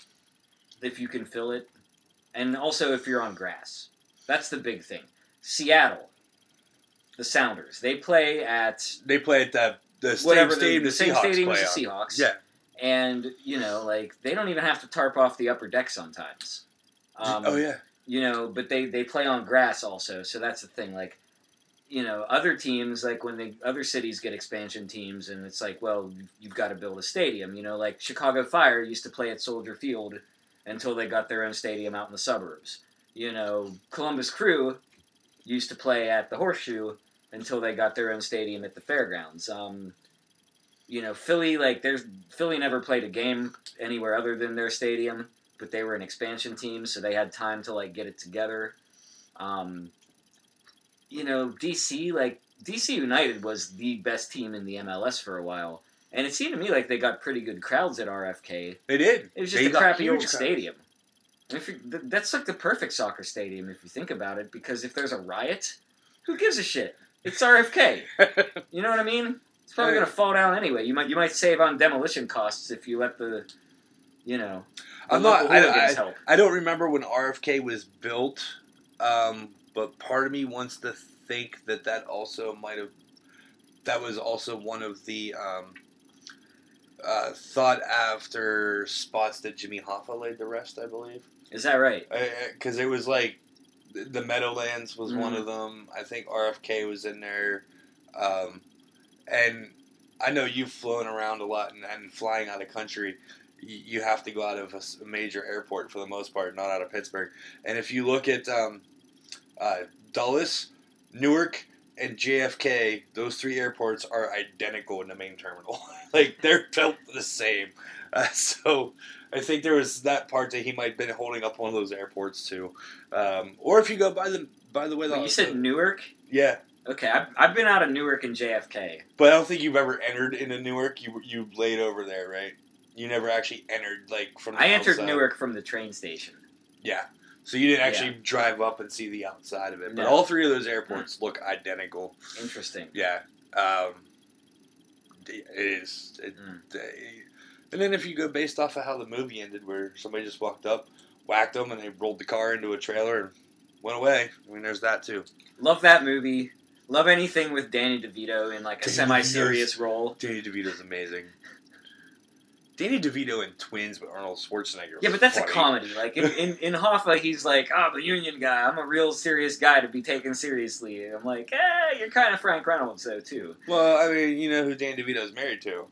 if you can fill it, and also if you're on grass. That's the big thing. Seattle, the Sounders. They play at They play at the the same whatever stadium the, the, the same Seahawks stadium play as the on. Seahawks. Yeah. and you know, like they don't even have to tarp off the upper deck sometimes. Um, oh yeah. you know, but they they play on grass also, so that's the thing. Like, you know, other teams like when they other cities get expansion teams, and it's like, well, you've, you've got to build a stadium. You know, like Chicago Fire used to play at Soldier Field until they got their own stadium out in the suburbs. You know, Columbus Crew used to play at the Horseshoe until they got their own stadium at the fairgrounds. Um, you know, Philly, like there's Philly never played a game anywhere other than their stadium, but they were an expansion team, so they had time to like get it together. Um, you know, DC, like DC United was the best team in the MLS for a while, and it seemed to me like they got pretty good crowds at RFK. They did. It was just They a crappy old stadium. If you, that's like the perfect soccer stadium if you think about it, because if there's a riot, who gives a shit? It's RFK. You know what I mean? It's probably gonna fall down anyway. You might you might save on demolition costs if you let the, you know, I'm not. I, I, help. I don't remember when RFK was built, um, but part of me wants to think that that also might have. That was also one of the um, uh, thought after spots that Jimmy Hoffa laid to rest. I believe Is that right? because it was like the- the Meadowlands was one Mhm. of them. I think RFK was in there, um, and I know you've flown around a lot and, and flying out of country. You have to go out of a major airport for the most part, not out of Pittsburgh. And if you look at um, uh, Dulles, Newark, and JFK, those three airports are identical in the main terminal. like they're built the same. Uh, so I think there was that part that he might have been holding up one of those airports too. Um, or if you go by the by the way, the, Wait, you said Newark. yeah, Okay, I've, I've been out of Newark and JFK. but I don't think you've ever entered into Newark. You you laid over there, right? You never actually entered like from. The I entered outside. Newark from the train station. Yeah. So you didn't actually drive up and see the outside of it, but No. all three of those airports look identical. Interesting. Yeah. Um, it is. It, Mm. they- and then if you go based off of how the movie ended, where somebody just walked up, whacked them, and they rolled the car into a trailer and went away. I mean, there's that too. Love that movie. Love anything with Danny DeVito in like a semi-serious role. Danny DeVito's amazing. Danny DeVito in Twins with Arnold Schwarzenegger. Yeah, but that's funny. a comedy. Like in, in, in Hoffa, he's like, "Oh, I'm a union guy. I'm a real serious guy to be taken seriously." And I'm like, "Eh, you're kind of Frank Reynolds though too." Well, I mean, you know who Danny DeVito's married to?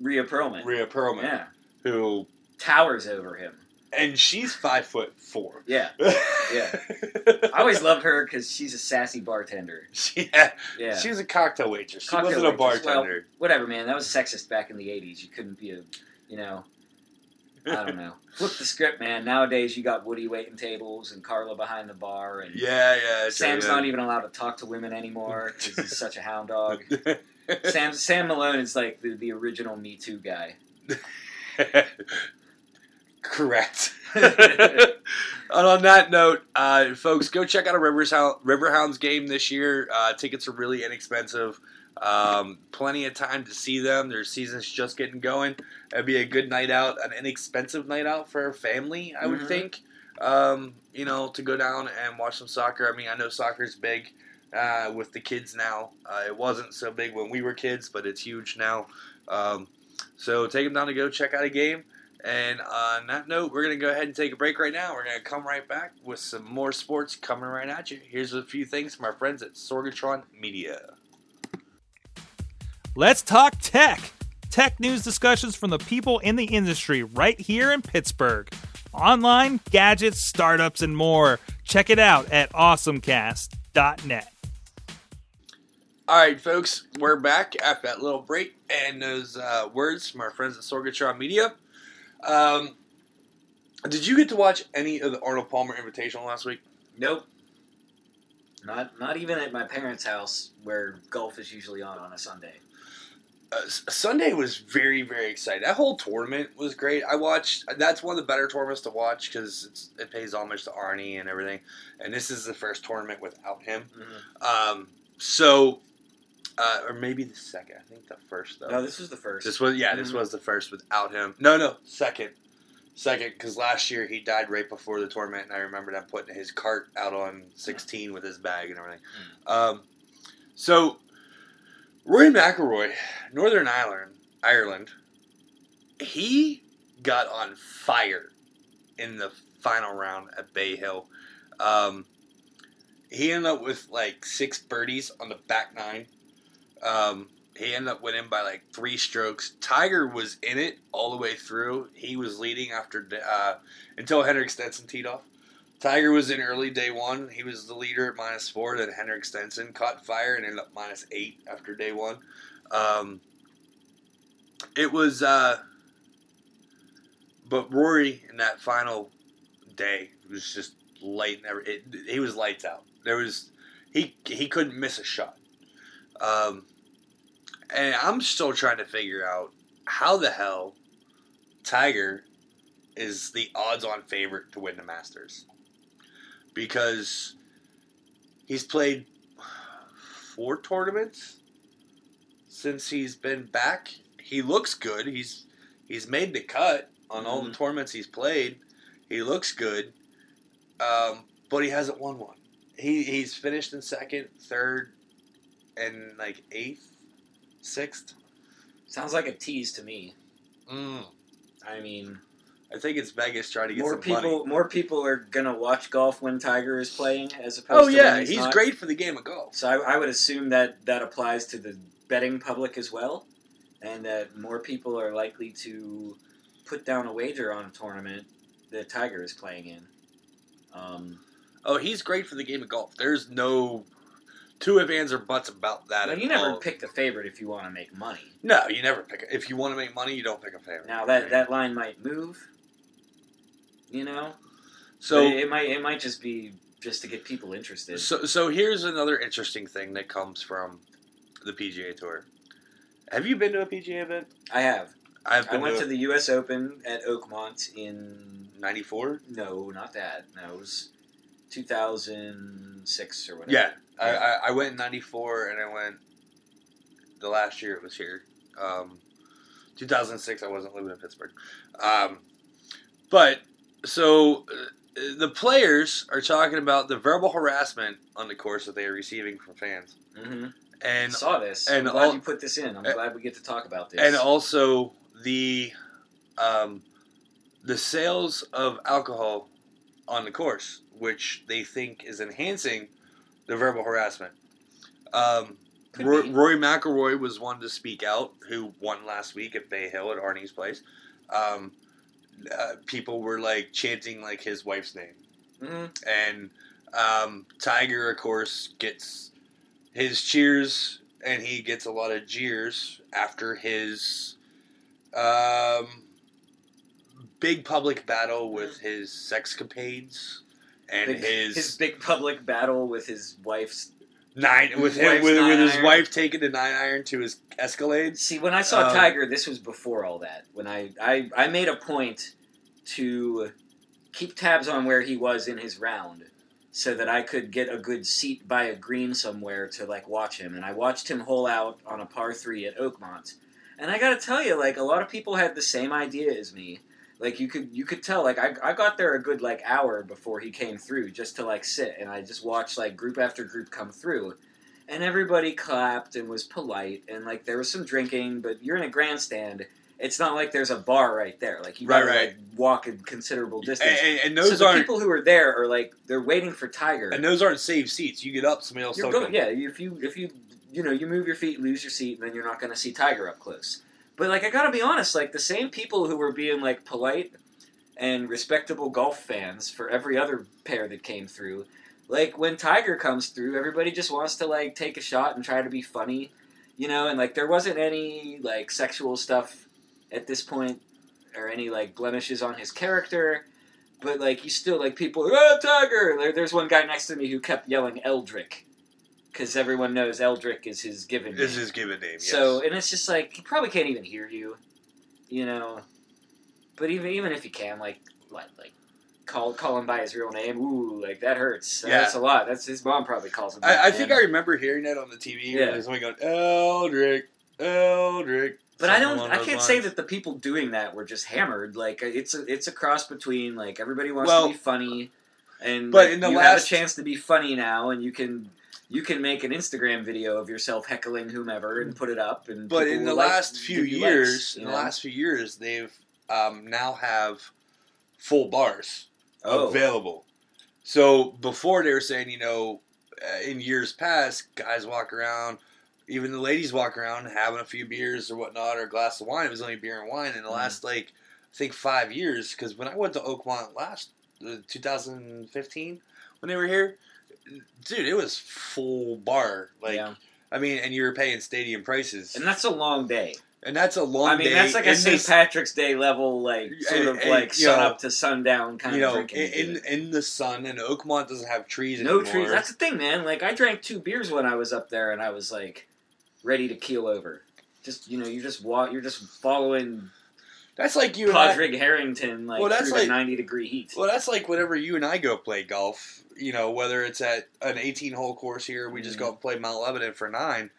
Rhea Perlman, Rhea Perlman, yeah, who, towers over him. And she's five foot four. Yeah, yeah. I always loved her because she's a sassy bartender. yeah, Yeah, she was a cocktail waitress. She Cocktail wasn't a waitress, well- bartender. whatever, man. That was sexist back in the '80s. You couldn't be a, you know, I don't know. Flip the script, man. Nowadays, you got Woody waiting tables and Carla behind the bar, and yeah, yeah. Sam's right, not even allowed to talk to women anymore because he's such a hound dog. Sam Sam Malone is like the, the original Me Too guy. Correct. and on that note, uh, folks, go check out a Riverhounds game this year. Uh, tickets are really inexpensive. Um, plenty of time to see them. Their season's just getting going. It'd be a good night out, an inexpensive night out for a family, I would Mhm. think. Um, you know, to go down and watch some soccer. I mean, I know soccer's big uh, with the kids now. Uh, it wasn't so big when we were kids, but it's huge now. Um, so take them down to go check out a game. And on that note, we're going to go ahead and take a break right now. We're going to come right back with some more sports coming right at you. Here's a few things from our friends at Sorgatron Media. Let's talk tech. Tech news discussions from the people in the industry right here in Pittsburgh. Online, gadgets, startups, and more. Check it out at awesomecast.net. All right, folks, we're back after that little break and those uh, words from our friends at Sorgatron Media. Um, did you get to watch any of the Arnold Palmer Invitational last week? Nope. Not not even at my parents' house where golf is usually on on a Sunday. uh, Sunday was very very exciting. That whole tournament was great. I watched. That's one of the better tournaments to watch because it pays homage to Arnie and everything. And this is the first tournament without him. Um, so, uh, or maybe the second. I think the first though. No, this was the first. This was yeah. This Mhm. was the first without him. No, no, second. second because last year he died right before the tournament, and I remember them putting his cart out on 16 with his bag and everything. Um, so Rory McIlroy, Northern Ireland, Ireland, he got on fire in the final round at Bay Hill. Um, he ended up with like six birdies on the back nine. Um, he ended up winning by like three strokes. Tiger was in it all the way through. He was leading after uh, until Henrik Stenson teed off. Tiger was in early day one. He was the leader at minus four. Then Henrik Stenson caught fire and ended up minus eight after day one. Um, it was, uh, but Rory in that final day was just light. It, he was lights out. There was he he couldn't miss a shot. Um, and I'm still trying to figure out how the hell Tiger is the odds-on favorite to win the Masters because he's played four tournaments since he's been back. He looks good. He's he's made the cut on all the tournaments he's played. He looks good, um, but he hasn't won one. He he's finished in second, third, and like eighth, sixth. Sounds like a tease to me. Mm. I mean, I think it's Vegas trying to get more some people money. more people are gonna watch golf when Tiger is playing as opposed Oh to yeah, he's, he's great for the game of golf. So I, I would assume that that applies to the betting public as well, and that more people are likely to put down a wager on a tournament that Tiger is playing in. Um, Oh, he's great for the game of golf. There's no two if ands or buts about that. well, you never all. pick the favorite if you want to make money. No, you never pick. A, if you want to make money, you don't pick a favorite. Now that that line might move, you know. so But it might it might just be just to get people interested. So, so here's another interesting thing that comes from the PGA Tour. Have you been to a PGA event? I have. I've I went to, to the U.S. Open at Oakmont in '94. no, not that. No, it was 2006 or whatever. Yeah, I, I, I went in '94, and I went the last year it was here. Um, 2006, I wasn't living in Pittsburgh. Um, but so uh, the players are talking about the verbal harassment on the course that they are receiving from fans, hmm and saw this. and I'm glad all- you put this in. I'm uh, glad we get to talk about this. and also the um, the sales of alcohol on the course, which they think is enhancing the verbal harassment. Um, Roy. Rory McIlroy was one to speak out, who won last week at Bay Hill at Arnie's place. Um, uh, people were like chanting like his wife's name, Mhm. and um, Tiger, of course, gets his cheers and he gets a lot of jeers after his um, big public battle with his sexcapades and Big- his, his big public battle with his wife's. nine with his him with, with his iron. wife taking the nine iron to his Escalade. See, when I saw Um, Tiger, this was before all that. When I, I I made a point to keep tabs on where he was in his round, so that I could get a good seat by a green somewhere to like watch him. And I watched him hole out on a par three at Oakmont. And I gotta tell you, like a lot of people had the same idea as me. Like you could you could tell. Like I, I got there a good like hour before he came through just to like sit and I just watched like group after group come through. And everybody clapped and was polite and like there was some drinking, but you're in a grandstand. It's not like there's a bar right there. Like you Right, gotta right. like walk a considerable distance. and, and so those the aren't people who are there are like they're waiting for Tiger. and those aren't safe seats. You get up, somebody else. You're going, yeah. If you if you you know you move your feet, lose your seat, and then you're not going to see Tiger up close. But like I gotta be honest, like the same people who were being like polite and respectable golf fans for every other pair that came through, like when Tiger comes through, everybody just wants to like take a shot and try to be funny, you know. And like there wasn't any like sexual stuff at this point or any like blemishes on his character. But like you still like people, oh Tiger! There, there's one guy next to me who kept yelling Eldrick, because everyone knows Eldrick is his given name. Is given name. Yes. So, and it's just like he probably can't even hear you, you know. But even even if he can, like, what, like, call call him by his real name, ooh, like that hurts. Yeah. That's a lot. That's his mom probably calls him. I, I think. I remember hearing that on the TV. Yeah. Somebody going, Eldrick, Eldrick. But I don't. I can't say that the people doing that were just hammered. Like uh, it's a it's a cross between like everybody wants Well- to be funny, and But like, in the you have a chance to be funny now, and you can you can make an Instagram video of yourself heckling whomever and put it up. And But in the like- last few years, likes, in the last few years, they've um, now have full bars oh available. So before they were saying, you know, uh, in years past, guys walk around, even the ladies walk around having a few beers or whatnot or a glass of wine. It was only beer and wine. In the Mhm. last like, I think five years, because when I went to Oakmont last, uh, 2015, when they were here, dude, it was full bar. Like, yeah, I mean, and you were paying stadium prices, and that's a long day. and that's a long I mean, day. that's like a St. this- Patrick's Day level, like sort And- of and, like sun know, up to sundown kind you of drinking. in, in in the sun, and Oakmont doesn't have trees no anymore. trees. That's the thing, man. Like I drank two beers when I was up there, and I was like ready to keel over. Just you know, you just walk. You're just following That's like you and I, Harrington like Well, that's through like- 90 degree heat. Well, that's like whenever you and I go play golf. You know, whether it's at an 18 hole course here, we just Mhm. go and play Mount Lebanon for nine.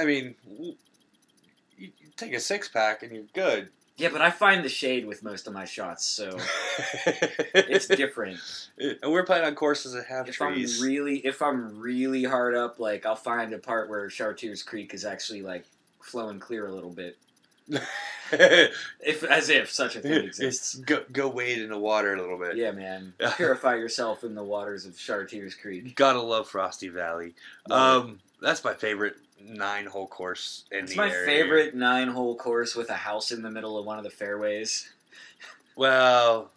I mean, you, you take a six pack and you're good. yeah, but I find the shade with most of my shots, so it's different. and we're playing on courses that have if trees. I'm really, if I'm really hard up, like I'll find a part where Chartiers Creek is actually like flowing clear a little bit, if as if such a thing exists. go go wade in the water a little bit. Yeah, man. Purify yourself in the waters of Chartiers Creek. Gotta love Frosty Valley. Um, that's my favorite nine hole course in It's the my area. favorite nine hole course with a house in the middle of one of the fairways. Well,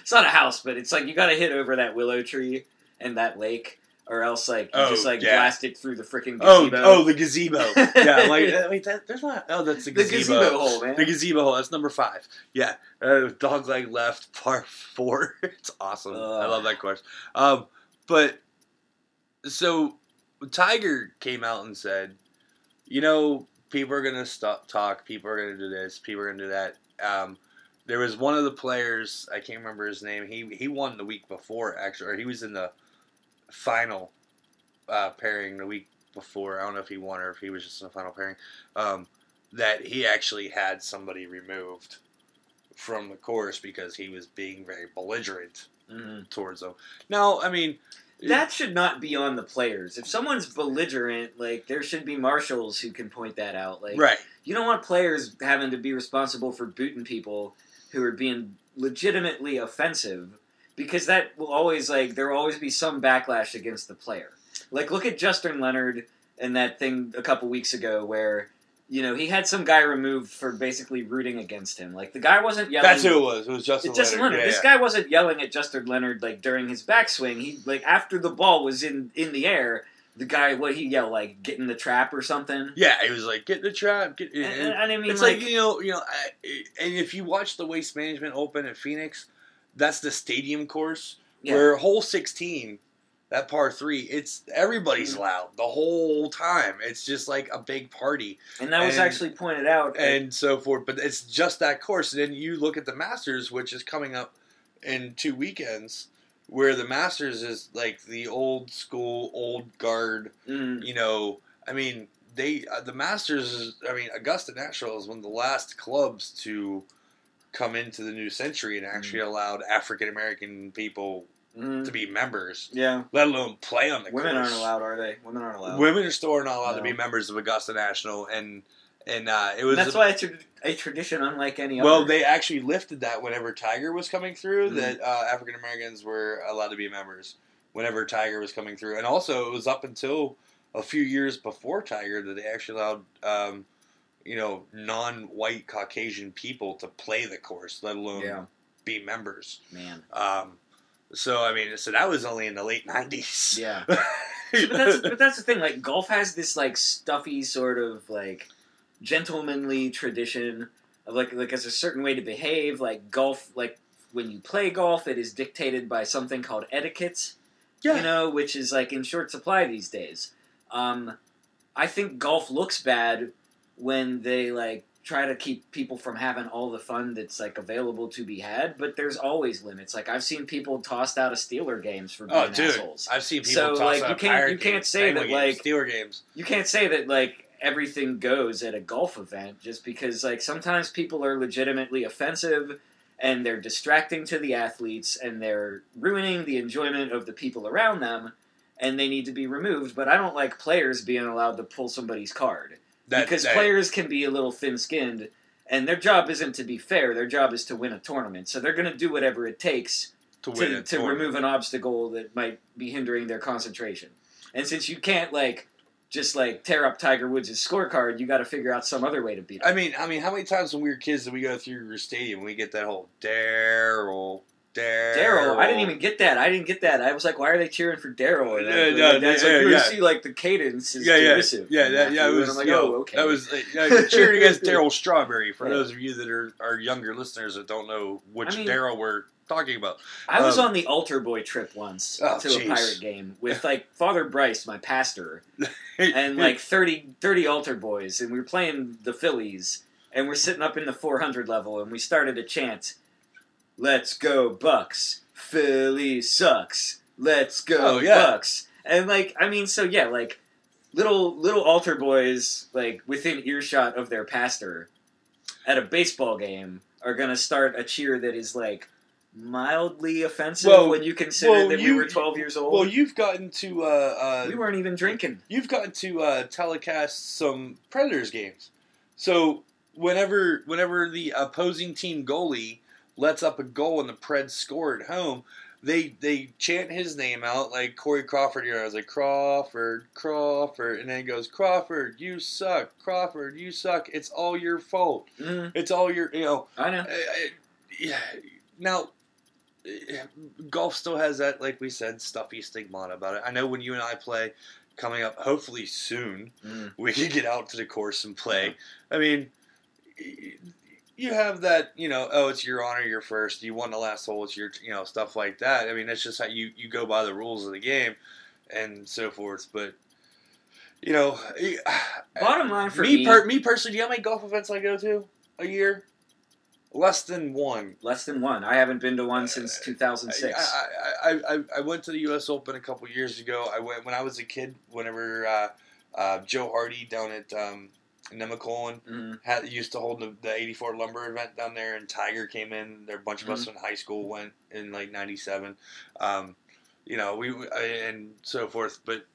It's not a house, but it's like you gotta hit over that willow tree and that lake, or else like you Oh, just like yeah. blast it through the freaking oh, gazebo. oh, the gazebo. yeah, like uh, wait, that, there's not. Oh, that's the the gazebo. gazebo hole, man. The gazebo hole. That's number five. Yeah, uh, dog leg left, par four. it's awesome. I love that course. Um, but so Tiger came out and said, you know, people are gonna stop talk. People are gonna do this. People are gonna do that. Um, there was one of the players. I can't remember his name. He he won the week before actually, or he was in the final uh, pairing the week before. I don't know if he won or if he was just in the final pairing. Um, that he actually had somebody removed from the course because he was being very belligerent Mhm. towards them. Now, I mean, That should not be on the players. If someone's belligerent, like there should be marshals who can point that out. Like right? you don't want players having to be responsible for booting people who are being legitimately offensive because that will always like there will always be some backlash against the player. Like look at Justin Leonard and that thing a couple weeks ago where you know he had some guy removed for basically rooting against him. Like the guy wasn't yelling. That's who it was. It was Justin, It's Justin Leonard. Leonard. Yeah, this yeah. guy wasn't yelling at Justin Leonard like during his backswing. He like after the ball was in in the air. The guy, what he yelled like, "Get in the trap" or something. Yeah, he was like, "Get in the trap." Get. And, and, and I mean, it's like, you know, you know, I, and if you watch the Waste Management Open in Phoenix, that's the stadium course Yeah. where hole sixteen, that par three, it's everybody's Mhm. loud the whole time. It's just like a big party and that was and- actually pointed out. and so forth. But it's just that course. And then you look at the Masters, which is coming up in two weekends, where the Masters is like the old school, old guard Mm, you know, I mean, they uh, the Masters. Is, I mean, Augusta National is one of the last clubs to come into the new century and actually allowed African American people mm, to be members, yeah, let alone play on the women course. aren't allowed, are they? Women aren't allowed. Women are still not allowed to be members of Augusta National, and and uh, it was that's why it's a, a tradition unlike any well, other. Well, they actually lifted that whenever Tiger was coming through, Mhm. that uh, African Americans were allowed to be members whenever Tiger was coming through, and also it was up until a few years before Tiger that they actually allowed, um, you know, non-white Caucasian people to play the course, let alone yeah, be members. man, Um, so I mean, so that was only in the late nineties. yeah. but that's but that's the thing. Like golf has this like stuffy sort of like gentlemanly tradition of like like there's a certain way to behave. Like golf, like when you play golf, it is dictated by something called etiquette. yeah. you know, which is like in short supply these days. Um, I think golf looks bad when they like try to keep people from having all the fun that's like available to be had, but there's always limits. Like I've seen people tossed out of Steeler games for being Oh, dude! assholes. I've seen people So, like, out you can't- you can't games, say that, games, like- Steeler games. You can't say that like everything goes at a golf event just because like sometimes people are legitimately offensive and they're distracting to the athletes and they're ruining the enjoyment of the people around them and they need to be removed but i don't like players being allowed to pull somebody's card That- because that- players can be a little thin-skinned and their job isn't to be fair their job is to win a tournament so they're going to do whatever it takes to win to, to remove an obstacle that might be hindering their concentration. And since you can't like just like tear up Tiger Woods' scorecard, you got to figure out some other way to beat him. I mean, I mean, how many times when we were kids did we go through your stadium and we get that whole Daryl, Daryl? I didn't even get that. I didn't get that. I was like, why are they cheering for Daryl? And Yeah, then, no, like, that's yeah, like, you yeah. see like the cadence is Yeah, yeah, yeah, that, yeah. It was and I'm like, yo, oh, okay. That was like, cheering against Darryl Strawberry. For those of you that are, are younger listeners that don't know which I mean- Daryl we're talking about, I was um, on the altar boy trip once Oh, to jeez. a pirate game with like Father Bryce, my pastor, and like 30, 30 altar boys, and we were playing the Phillies, and we're sitting up in the 400 level, and we started a chant, "Let's go Bucks, Philly sucks, let's go Oh, yeah. Bucks," and like I mean, so yeah, like little little altar boys, like within earshot of their pastor, at a baseball game, are gonna start a cheer that is like. Mildly offensive Well- when you consider well, that we you- were 12 years old. well, you've gotten to uh, uh, we weren't even drinking. you've gotten to uh, telecast some Predators games. So whenever whenever the opposing team goalie lets up a goal and the Preds score at home, they they chant his name out like Corey Crawford. You know, I was like Crawford, Crawford, and then goes Crawford, you suck, Crawford, you suck. It's all your fault. Mm, It's all your you know. I know. I- I- yeah. Now, golf still has that, like we said, stuffy stigmata about it. I know when you and I play coming up, hopefully soon, Mm. we can get out to the course and play. I mean, you have that, you know, oh, it's your honor, you're first, you won the last hole, it's your, you know, stuff like that. I mean, that's just how you, you go by the rules of the game and so forth. But, you know, Bottom line for me, me, per, me personally, do you know how many golf events I go to a year? Less than one. less than one. I haven't been to one since 2006. I, I, I, I, I went to the U.S. Open a couple years ago. I went when I was a kid. Whenever uh, uh, Joe Hardy down at um, Nemacolin Mhm. had used to hold the, the '84 Lumber event down there, and Tiger came in. There, a bunch of us Mm-hmm. in high school went in like '97. Um, you know, we and so forth. But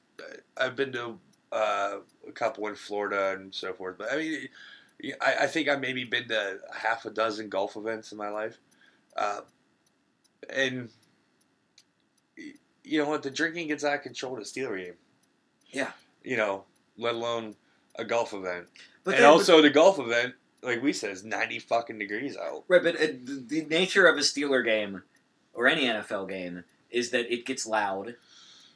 I've been to uh, a couple in Florida and so forth. But I mean, I, I think I've maybe been to half a dozen golf events in my life. Uh, and you know what? The drinking gets out of control at a Steeler game. Yeah. You know, let alone a golf event. but and then- also the golf event, like we said, is ninety fucking degrees out. right, but uh, the, the nature of a Steeler game or any NFL game is that it gets loud.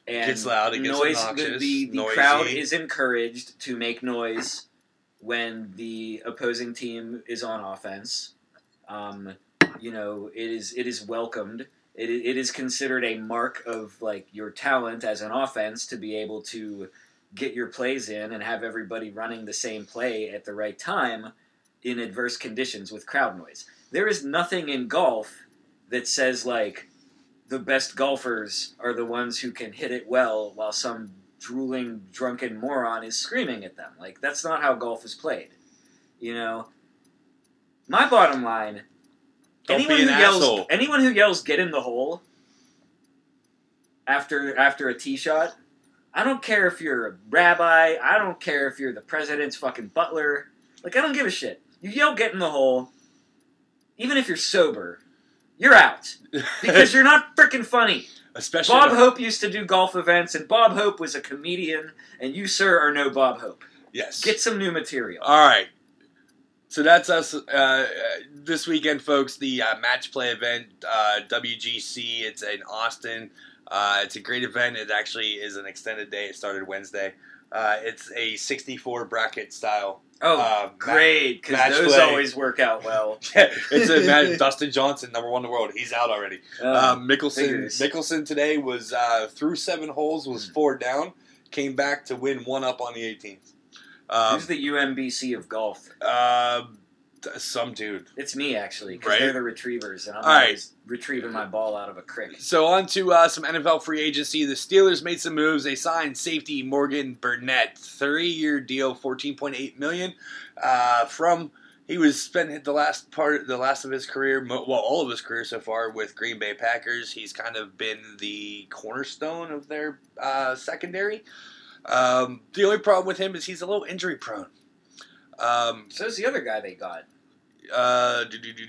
And Gets loud, it gets noise, the- obnoxious, The, the, noisy. crowd is encouraged to make noise when the opposing team is on offense. Um, you know, it is it is welcomed. It, it is considered a mark of like your talent as an offense to be able to get your plays in and have everybody running the same play at the right time in adverse conditions with crowd noise. There is nothing in golf that says like the best golfers are the ones who can hit it well while some drooling drunken moron is screaming at them. Like that's not how golf is played. You know. My bottom line Don't anyone be who yells asshole. anyone who yells get in the hole after after a tee shot I don't care if you're a rabbi. I don't care if you're the president's fucking butler. Like, I don't give a shit. You yell get in the hole, even if you're sober, you're out. Because you're not freaking funny. Especially Bob Hope used to do golf events, and Bob Hope was a comedian, and you, sir, are no Bob Hope. Yes. Get some new material. All right. So that's us uh, this weekend, folks. The uh, match play event, uh, WGC. It's in Austin. Uh, it's a great event. It actually is an extended day. It started Wednesday. Uh, it's a 64 bracket style. Oh, uh, great, because those play. always work out well. Yeah, it's a match. Dustin Johnson, number one in the world. He's out already. Um, Mickelson. Mickelson today was uh, through seven holes, was four down, came back to win one up on the 18th. Um, who's the UMBC of golf? Uh, Some dude. It's me actually, because Right? they're the retrievers, and I'm All right. always retrieving my ball out of a crick. So on to uh, some NFL free agency. The Steelers made some moves. They signed safety Morgan Burnett, three-year deal, fourteen point eight million. Uh, from he was spent the last part, the last of his career, well, all of his career so far with Green Bay Packers. He's kind of been the cornerstone of their uh, secondary. Um, the only problem with him is he's a little injury prone. Um, So's the other guy they got. uh.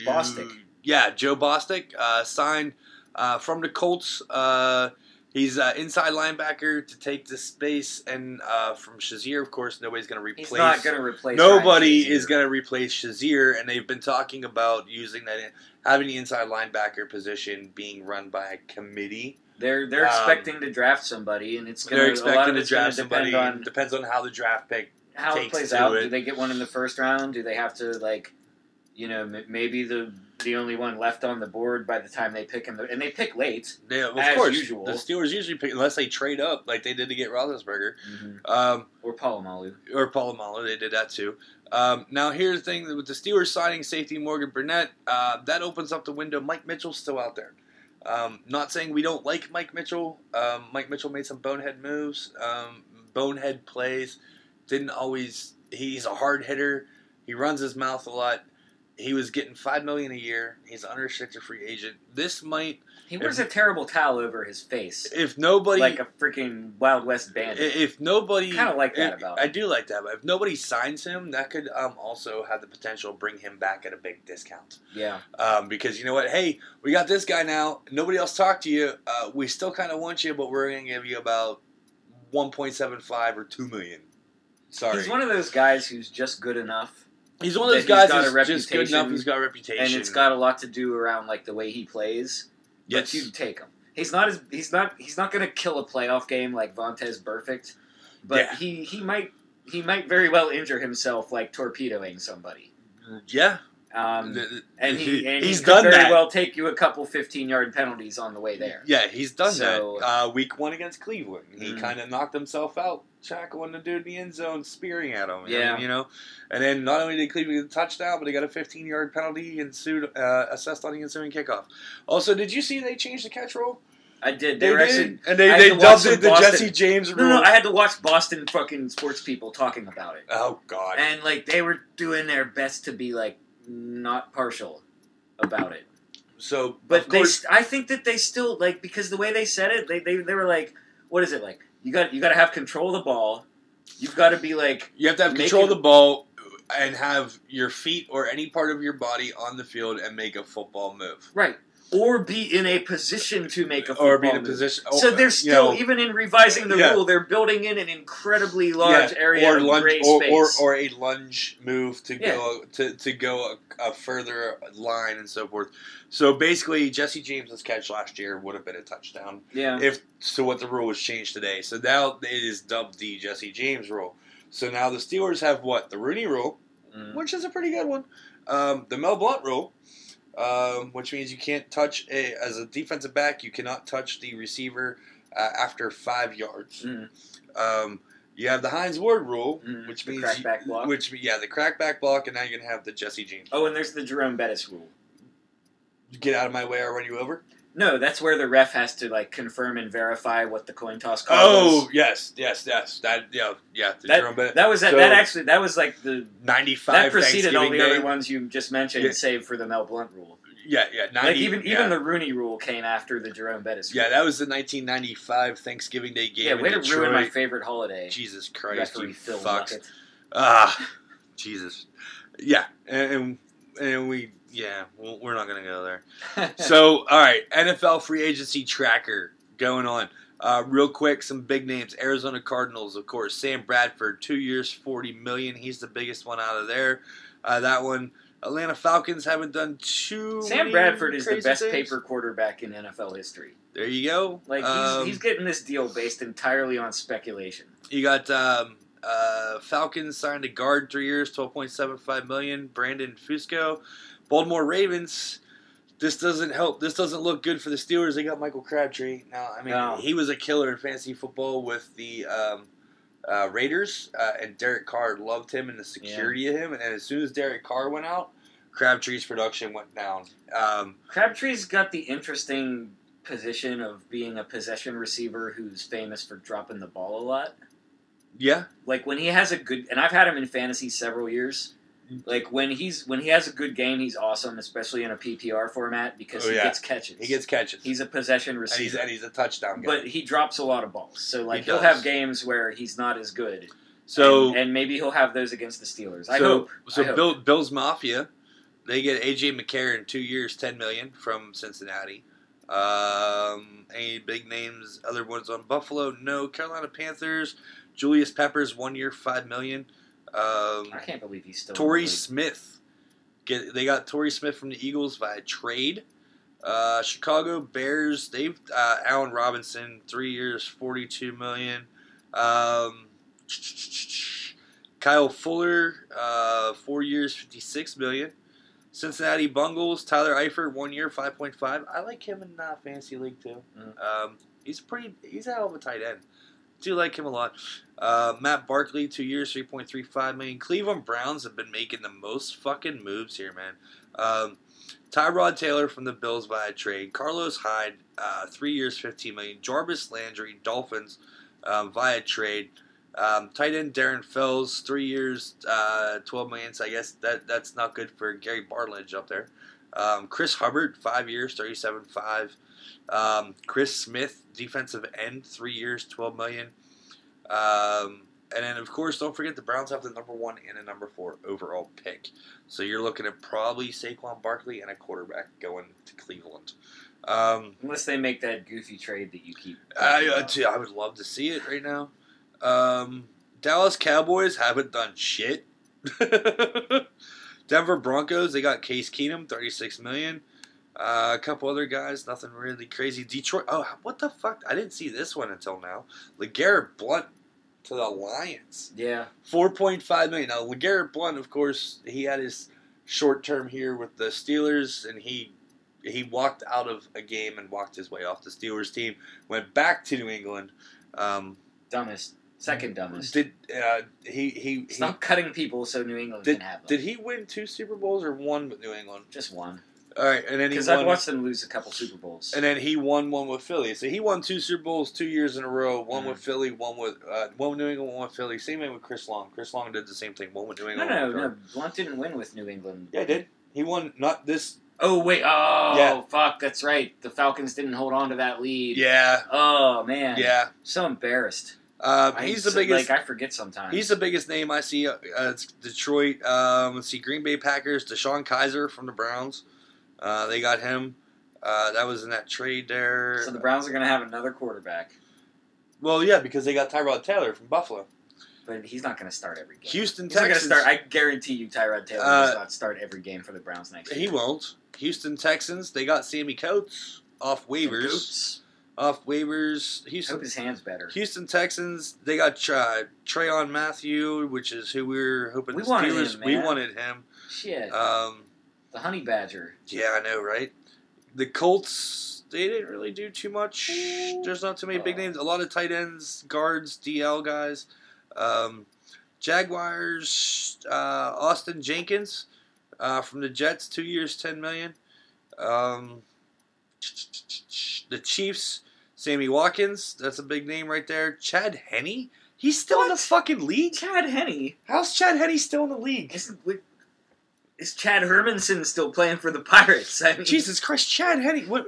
Bostic. Yeah, Jon Bostic uh, signed uh, from the Colts. Uh, he's uh, inside linebacker to take the space, and uh, from Shazier, of course, nobody's going to replace. He's not going to replace. Nobody is going to replace Shazier, and they've been talking about using that, having the inside linebacker position being run by a committee. They're they're Um, expecting to draft somebody, and it's going They're to a lot expecting of to gonna draft somebody. depend on Depends on how the draft pick. How it plays out. it. Do they get one in the first round? Do they have to like, you know, m- maybe the the only one left on the board by the time they pick him, and they pick late. Yeah, of As course, usual. the Steelers usually pick unless they trade up like they did to get Roethlisberger. Um, Or Polamalu. or Polamalu. They did that too. Um, now here's the thing with the Steelers signing safety Morgan Burnett, uh, that opens up the window. Mike Mitchell's still out there. Um, not saying we don't like Mike Mitchell. Um, Mike Mitchell made some bonehead moves, um, bonehead plays. Didn't always. He's a hard hitter. He runs his mouth a lot. He was getting five million a year. He's an unrestricted free agent. This might, He wears a terrible towel over his face, if nobody, like a freaking Wild West bandit. if nobody, Kinda like that if- about I do like that, but if nobody signs him, that could um, also have the potential to bring him back at a big discount. yeah, Um, because you know what? Hey, we got this guy now. Nobody else talked to you. Uh, we still kind of want you, but we're going to give you about one point seven five or two million. Sorry, he's one of those guys who's just good enough, He's one of those guys who's just good enough. He's got a reputation, and it's got a lot to do around like the way he plays. yes. But you take him. He's not as he's not he's not going to kill a playoff game like Vontaze Burfict, but Yeah. he he might he might very well injure himself like torpedoing somebody. yeah, Um, and he and he's he done very that. well take you a couple fifteen yard penalties on the way there. Yeah, he's done So- that. Uh, week one against Cleveland, he Mhm. kind of knocked himself out, tackling the dude in the end zone, spearing at him. Yeah. you know. And then not only did Cleveland get a touchdown, but they got a 15 yard penalty ensued, uh, assessed on the ensuing kickoff. Also, did you see they changed the catch rule? I did. They, They were did, actually and they, they dubbed it the Boston- Jesse James no, rule. no. I had to watch Boston fucking sports people talking about it, oh God. and like they were doing their best to be like not partial about it. so, But they, course, I think that they still like because the way they said it, they, they they were like, what is it like? You got you got to have control of the ball. You've got to be like, you have to have control of the ball and have your feet or any part of your body on the field and make a football move. right, or be in a position to make a football Or be in a move. position. So oh, they're you still, know, even in revising the Yeah. rule, they're building in an incredibly large Yeah, area or of lunge, gray or, space. or, or a lunge move to Yeah. go to, to go a, a further line and so forth. So basically, Jesse James's catch last year would have been a touchdown yeah, if so. What the rule was changed today, so now it is dubbed the Jesse James rule. So now the Steelers have what the Rooney rule, Mm. which is a pretty good one. Um, the Mel Blount rule, um, which means you can't touch a, as a defensive back, you cannot touch the receiver uh, after five yards. Mm. Um, you have the Hines Ward rule, Mm, which the means crackback block. which yeah, the crackback block, and now you're gonna have the Jesse James. oh, and there's the Jerome Bettis rule. Get out of my way, I'll run you over. No, that's where the ref has to like confirm and verify what the coin toss call Oh was. yes, yes, yes. That yeah, yeah. The That, that was that, So- that actually that was like the ninety-five. that preceded all the other ones you just mentioned, Yeah. save for the Mel Blount rule. Yeah, yeah. 90, like even yeah. even the Rooney rule came after the Jerome Bettis. Rule. yeah, that was the 1995 Thanksgiving Day game. yeah. Way to Detroit. ruin my favorite holiday. Jesus Christ, Referee you Phil fucks. Ah, Jesus. Yeah, and, and and we yeah, well, we're not gonna go there. So, all right, NFL free agency tracker going on. Uh, real quick, some big names: Arizona Cardinals, of course. Sam Bradford, two years, forty million. He's the biggest one out of there. Uh, that one. Atlanta Falcons haven't done too. Sam Bradford is the best things. paper quarterback in NFL history. There you go. Like he's, Um, he's getting this deal based entirely on speculation. You got um, uh, Falcons signed a guard three years, twelve point seven five million. Brandon Fusco, Baltimore Ravens. This doesn't help. This doesn't look good for the Steelers. They got Michael Crabtree now. I mean, No. he was a killer in fantasy football with the um, uh, Raiders, uh, and Derek Carr loved him and the security of him. And as soon as Derek Carr went out, Crabtree's production went down. Um, Crabtree's got the interesting position of being a possession receiver who's famous for dropping the ball a lot. Yeah, Like when he has a good, and I've had him in fantasy several years. Like when he's when he has a good game, he's awesome, especially in a PPR format because Oh, he yeah. gets catches. he gets catches. He's a possession and he's receiver, and he's a touchdown guy. but he drops a lot of balls. So like he will have games where he's not as good. so and, and maybe he'll have those against the Steelers. I so hope. so I hope. Bill, Bill's Mafia, they get AJ McCarron two years, ten million from Cincinnati. Um, any big names? Other ones on Buffalo? No. Carolina Panthers. Julius Peppers one year, five million. Um, I can't believe he's still. Torrey. Smith. Get they got Torrey Smith from the Eagles via trade. Uh, Chicago Bears. They've uh, Allen Robinson three years, forty two million. Um, Kyle Fuller, uh, four years, fifty six million. Cincinnati Bungles. Tyler Eifert, one year, five point five. I like him in uh, fantasy league too. Mm. Um, he's pretty. He's a hell of a tight end. Do like him a lot. Uh, Matt Barkley, two years, three point three five million. Cleveland Browns have been making the most fucking moves here, man. Um, Tyrod Taylor from the Bills via trade. Carlos Hyde, uh, three years, fifteen million. Jarvis Landry, Dolphins um, via trade. Um, tight end Darren Fells, three years, uh, twelve million. So I guess that that's not good for Gary Barnidge up there. Um, Chris Hubbard, five years, thirty-seven five. Um, Chris Smith, defensive end, three years, twelve million. Um, and then, of course, don't forget the Browns have the number one and a number four overall pick. So you're looking at probably Saquon Barkley and a quarterback going to Cleveland. Um, Unless they make that goofy trade that you keep. I, I, I would love to see it right now. Um, Dallas Cowboys haven't done shit. Denver Broncos, they got Case Keenum, thirty-six million. Uh, a couple other guys, nothing really crazy. Detroit, oh, what the fuck? I didn't see this one until now. LeGarrette Blount to the Lions, yeah, four point five million. Now LeGarrette Blount, of course, he had his short term here with the Steelers, and he he walked out of a game and walked his way off the Steelers team. Went back to New England. Um, dumbest, second dumbest. did uh, he he, he Stop cutting people so New England did, can have them. did he win two Super Bowls or one with New England? Just one. All right, and then he Because I've won. watched them lose a couple Super Bowls. And then he won one with Philly. So he won two Super Bowls two years in a row. One with Philly, one with uh, one with New England, one with Philly. Same thing with Chris Long. Chris Long did the same thing. One with New no, England. no, with no. Philly. Blunt didn't win with New England. Yeah, he did. He won not this. Oh wait. Oh, Yeah. fuck. That's right. The Falcons didn't hold on to that lead. Yeah, Oh man. yeah. So embarrassed. Um, I- he's the biggest. Like I forget sometimes. He's the biggest name I see. Uh, it's Detroit. Um, let's see, Green Bay Packers. DeShone Kizer from the Browns. Uh, they got him. Uh, that was in that trade there. So the Browns are going to have another quarterback, well, yeah, because they got Tyrod Taylor from Buffalo. but he's not going to start every game. Houston He's not Texans. start. I guarantee you, Tyrod Taylor Uh, does not start every game for the Browns next year. He won't. Houston Texans. They got Sammie Coates off waivers. Off waivers. Houston. Hope Houston. his hands better. Houston Texans. They got uh, Tyrann Mathieu, which is who we were hoping We the wanted Steelers. him, we wanted him. Shit. Um, the Honey Badger. yeah, I know, right? The Colts. They didn't really do too much. There's not too many big names. A lot of tight ends, guards, DL guys. Um, Jaguars. Uh, Austin Jenkins uh, from the Jets. Two years, ten million. Um, the Chiefs. Sammy Watkins. That's a big name right there. Chad Henne. He's still in the fucking league. Chad Henne. How's Chad Henne still in the league? Is, is Chad Hermansen still playing for the Pirates? I mean, Jesus Christ, Chad Henne. What?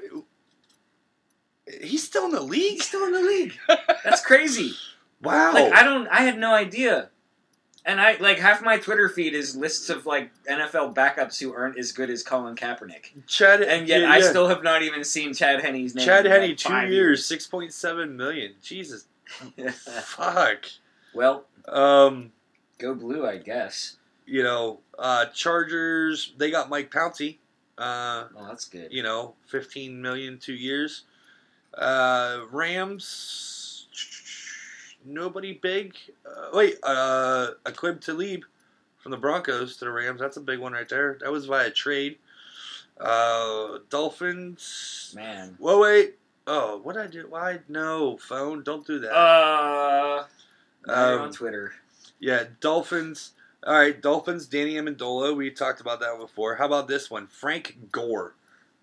He's still in the league. he's still in the league. That's crazy. Wow. Like I don't. I had no idea. And I like half my Twitter feed is lists of like NFL backups who aren't as good as Colin Kaepernick, Chad, and yet yeah, I yeah. still have not even seen Chad Henne's name. Chad Henne, like, two five years, six point seven million. Jesus, fuck. well, Um, go blue, I guess. You know, uh, Chargers. They got Mike Pouncey. Uh, Well, that's good. you know, fifteen million, two years. Uh, Rams. Nobody big. Uh, wait, uh, Aqib Talib from the Broncos to the Rams. That's a big one right there. That was via trade. Uh, Dolphins. Man. Whoa, wait. Oh, what I do? Why? No, phone. Don't do that. Uh, Um, on Twitter. yeah, Dolphins. All right, Dolphins, Danny Amendola. We talked about that before. How about this one? Frank Gore,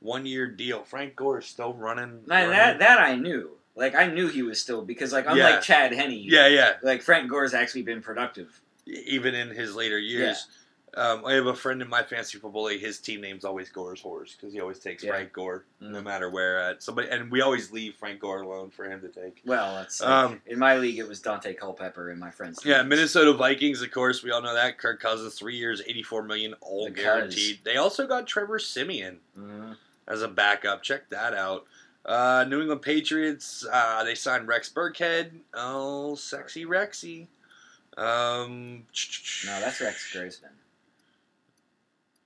one year deal. Frank Gore is still running. Now, running. that that I knew. Like I knew he was still because like unlike Yeah. Chad Henne, yeah, yeah. like Frank Gore's actually been productive. Even in his later years. Um, I have a friend in my fantasy football league. His team name's always Gore's Horse because he always takes Yeah. Frank Gore no Mm. matter where at somebody, and we always leave Frank Gore alone for him to take. Well, that's like, Um, in my league it was Daunte Culpepper and my friends. Yeah, teams. Minnesota Vikings, of course, we all know that. Kirk Cousins, three years, eighty-four million, all The guaranteed. They also got Trevor Siemian Mhm. as a backup. Check that out. Uh, New England Patriots, uh, they signed Rex Burkhead. Oh, sexy Rexy. Um, No, that's Rex Grossman.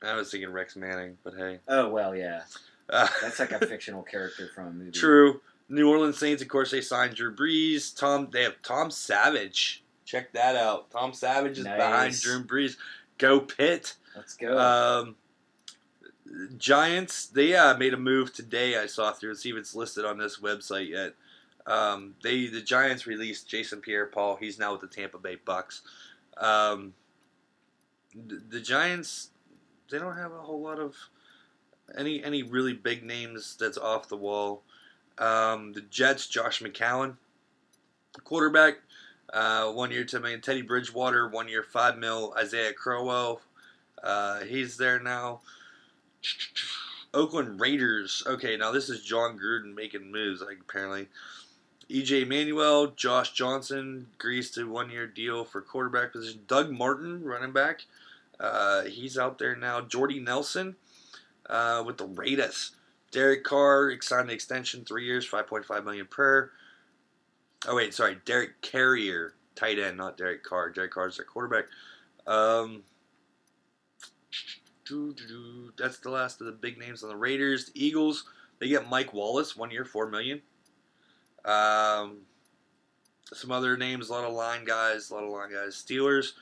I was thinking Rex Manning, but hey. Oh well, yeah, Uh, that's like a fictional character from a movie. True. New Orleans Saints, of course, they signed Drew Brees. Tom, they have Tom Savage. Check that out. Tom Savage is Nice. behind Drew Brees. Go Pitt. Let's go. Um, Giants, they uh, made a move today. I saw through. See if it's listed on this website yet. Um, they the Giants released Jason Pierre-Paul. He's now with the Tampa Bay Bucks. Um, the, the Giants, they don't have a whole lot of any any really big names that's off the wall. Um, the Jets, Josh McCown, quarterback, uh, one year million. Teddy Bridgewater, one year five mil. Isaiah Crowell, uh, he's there now. Oakland Raiders. Okay, now this is Jon Gruden making moves. Like apparently, EJ Manuel, Josh Johnson, agrees to one year deal for quarterback position. Doug Martin, running back. Uh, he's out there now. Jordy Nelson uh, with the Raiders. Derek Carr signed an extension, three years, five point five million per. Oh wait, sorry, Derek Carrier, tight end, not Derek Carr. Derek Carr's their quarterback. Um, that's the last of the big names on the Raiders. The Eagles, they get Mike Wallace, one year, four million. Um, some other names, a lot of line guys, a lot of line guys. Steelers,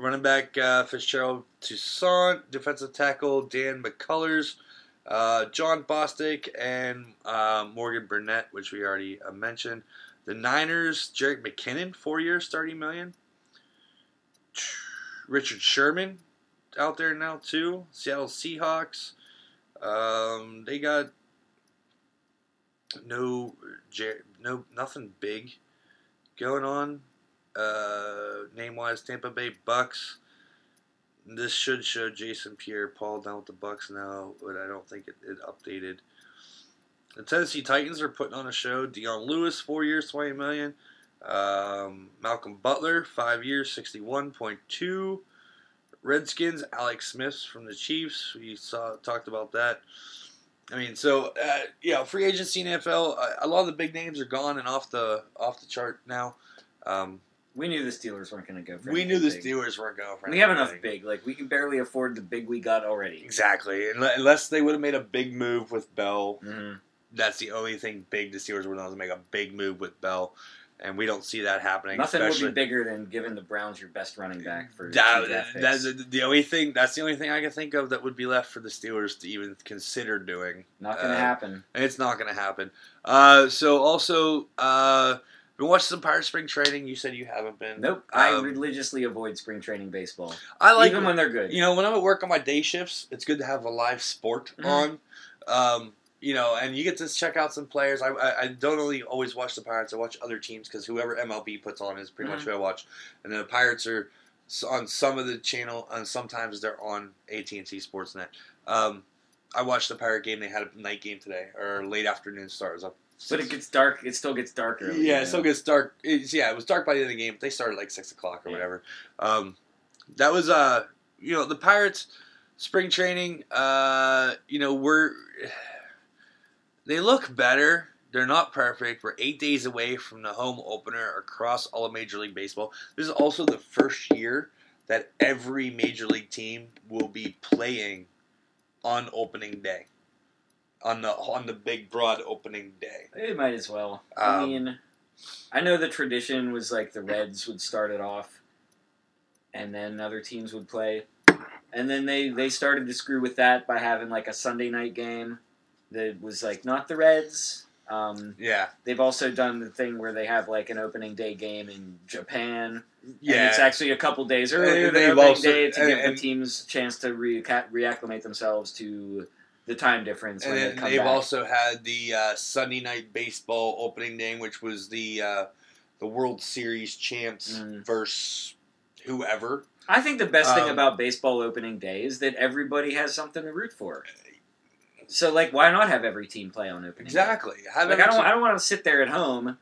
running back uh, Fitzgerald Toussaint, defensive tackle Dan McCullers, uh, Jon Bostic, and uh, Morgan Burnett, which we already uh, mentioned. The Niners, Jerick McKinnon, four years, thirty million. Richard Sherman, out there now too. Seattle Seahawks, um, they got no, no, nothing big going on. Uh, name wise, Tampa Bay Bucks. This should show Jason Pierre-Paul down with the Bucks now, but I don't think it, it updated. The Tennessee Titans are putting on a show. Dion Lewis, four years, twenty million. Um, Malcolm Butler, five years, sixty-one point two. Redskins, Alex Smith from the Chiefs. We saw talked about that. I mean, so uh, yeah, free agency in NFL. Uh, a lot of the big names are gone and off the off the chart now. Um, we knew the Steelers weren't going to go for. we knew the big. Steelers weren't going for We have enough big. Like we can barely afford the big we got already. Exactly, unless they would have made a big move with Bell. hmm That's the only thing big the Steelers would have to make a big move with Bell, and we don't see that happening. Nothing would be bigger than giving the Browns your best running back for That, that's the- the only thing. That's the only thing I can think of that would be left for the Steelers to even consider doing. Not going to uh, happen. It's not going to happen. Uh, so also, uh, been watching some Pirate Spring Training. You said you haven't been. Nope. I Um, religiously avoid spring training baseball, I like even when they're good. You know, when I'm at work on my day shifts, it's good to have a live sport Mhm. on. Um, you know, and you get to check out some players. I, I, I don't only always watch the Pirates. I watch other teams because whoever MLB puts on is pretty much Mhm. who I watch. And the Pirates are s- on some of the channel, and sometimes they're on AT and T Sportsnet. Um, I watched the Pirate game. They had a night game today or late afternoon start. It was up but it gets dark. It still gets dark early. yeah, it still gets dark. It's, yeah, it was dark by the end of the game. They started like six o'clock or Yeah. whatever. Um, that was uh, you know, the Pirates spring training. Uh, you know, we're they look better. They're not perfect. We're eight days away from the home opener across all of Major League Baseball. This is also the first year that every Major League team will be playing on opening day, on the on the big broad opening day. They might as well. I Um, mean, I know the tradition was like the Reds would start it off, and then other teams would play, and then they they started to screw with that by having like a Sunday night game that was like not the Reds. Um, Yeah, they've also done the thing where they have like an opening day game in Japan. yeah. And it's actually a couple days earlier And than opening also- day to and- give and- the teams a chance to re- reacclimate themselves to the time difference when and they then they've back. also had the uh, Sunday night baseball opening day, which was the uh, the World Series champs Mm. versus whoever. I think the best thing Um, about baseball opening day is that everybody has something to root for. So, like, why not have every team play on opening? day? Exactly. Have Like, I don't, I don't want to sit there at home.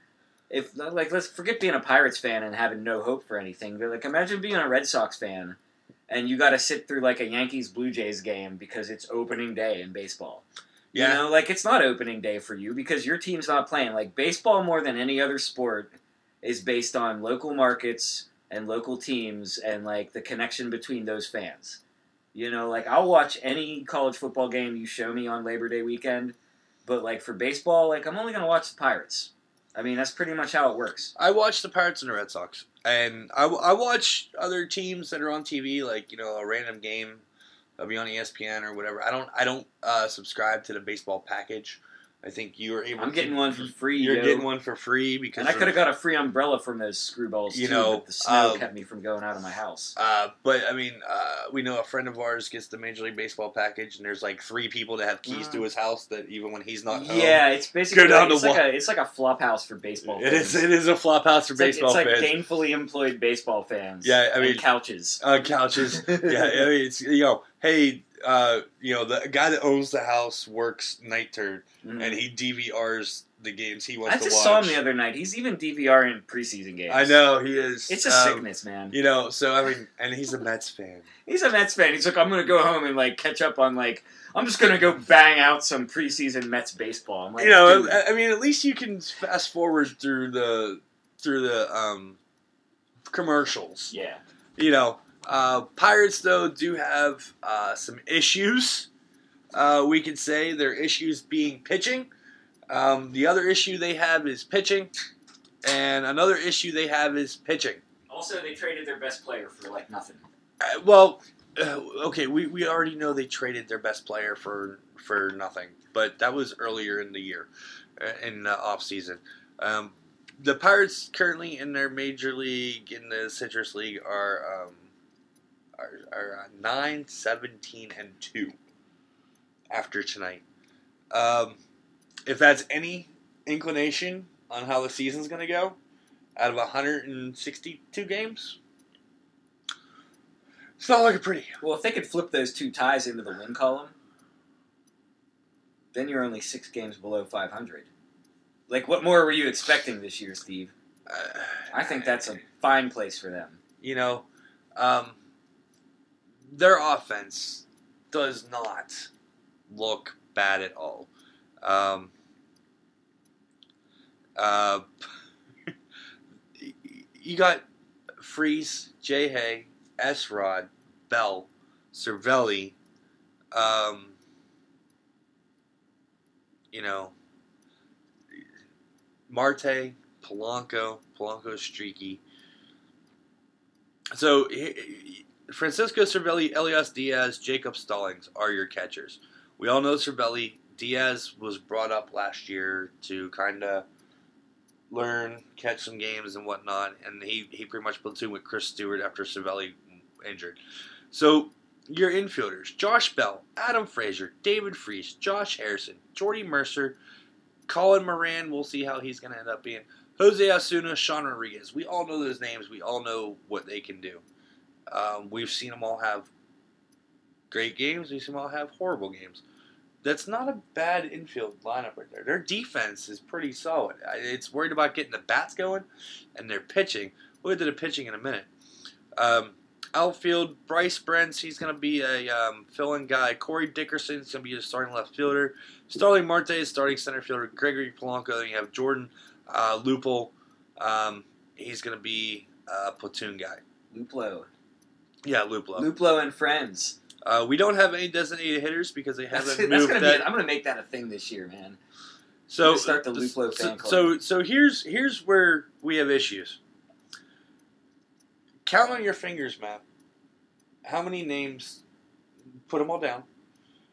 If like, let's forget being a Pirates fan and having no hope for anything. But like, imagine being a Red Sox fan and you got to sit through like a Yankees Blue Jays game because it's opening day in baseball. yeah. You know, like it's not opening day for you because your team's not playing. Like baseball, more than any other sport, is based on local markets and local teams and like the connection between those fans. You know, like I'll watch any college football game you show me on Labor Day weekend, but like for baseball, like I'm only gonna watch the Pirates. I mean, that's pretty much how it works. I watch the Pirates and the Red Sox, and I, I watch other teams that are on TV, like you know a random game, that'll be on ESPN or whatever. I don't I don't uh, subscribe to the baseball package. I think you are able. I'm to, getting one for free. You're yo. getting one for free because and I could have got a free umbrella from those screwballs You too, know, the snow uh, kept me from going out of my house. Uh, but I mean, uh, we know a friend of ours gets the Major League Baseball package, and there's like three people that have keys Mm. to his house that even when he's not home. Yeah, it's basically down like, it's like a it's like a flop house for baseball. it fans. is. It is a flop house for It's like, baseball it's like gainfully employed baseball fans. Yeah, I mean- couches. uh, couches. yeah, I mean, it's you know, hey, uh, you know, the guy that owns the house works night turn, Mhm. and he DVRs the games he wants I to just saw him the other night. He's even DVR in preseason games. I know he is. It's a um, sickness, man. You know, so I mean, and he's a Mets fan. He's a Mets fan. He's like, I'm gonna go home and like catch up on like I'm just gonna go bang out some preseason Mets baseball. I'm like, you know, dude, I, I mean, at least you can fast forward through the through the um, commercials. yeah. You know, uh, Pirates though do have uh, some issues. Uh, we can say their issues being pitching. Um, the other issue they have is pitching, and another issue they have is pitching. Also, they traded their best player for like nothing. Uh, well, uh, okay, we, we already know they traded their best player for for nothing, but that was earlier in the year, uh, in the off season. Um, the Pirates currently in their major league in the Citrus League are um, are, are uh, 9, 17, and two after tonight. Um, if that's any inclination on how the season's going to go, out of 162 games, it's not looking pretty. Well, if they could flip those two ties into the win column, then you're only six games below 500. Like, what more were you expecting this year, Steve? Uh, I think that's a fine place for them. you know, um, their offense does not look bad at all. Um, uh, you got Freese, J. Hay, S. Rod, Bell, Cervelli, um, you know, Marte, Polanco, Polanco's streaky. So, Francisco Cervelli, Elias Diaz, Jacob Stallings are your catchers. We all know Cervelli. Diaz was brought up last year to kind of learn, catch some games and whatnot, and he, he pretty much platooned with Chris Stewart after Cervelli injured. So, your infielders Josh Bell, Adam Frazier, David Freese, Josh Harrison, Jordy Mercer, Colin Moran, we'll see how he's going to end up being. Jose Osuna, Sean Rodriguez. We all know those names. We all know what they can do. Um, we've seen them all have great games. We've seen them all have horrible games. That's not a bad infield lineup right there. Their defense is pretty solid. It's worried about getting the bats going and their pitching. We'll get to the pitching in a minute. Um, outfield, Bryce Brentz, he's going to be a um, fill-in guy. Corey Dickerson is going to be a starting left fielder. Starling Marte is starting center fielder. Gregory Polanco. Then you have Jordan uh, Lupel. Um, he's going to be a platoon guy. Luplow. Yeah, Luplow. Luplow and friends. Uh, we don't have any designated hitters because they haven't that's moved gonna that. be. I'm gonna make that a thing this year, man. so start the Luplow so, fan club. so so here's here's where we have issues. Count on your fingers, Matt. How many names? Put them all down.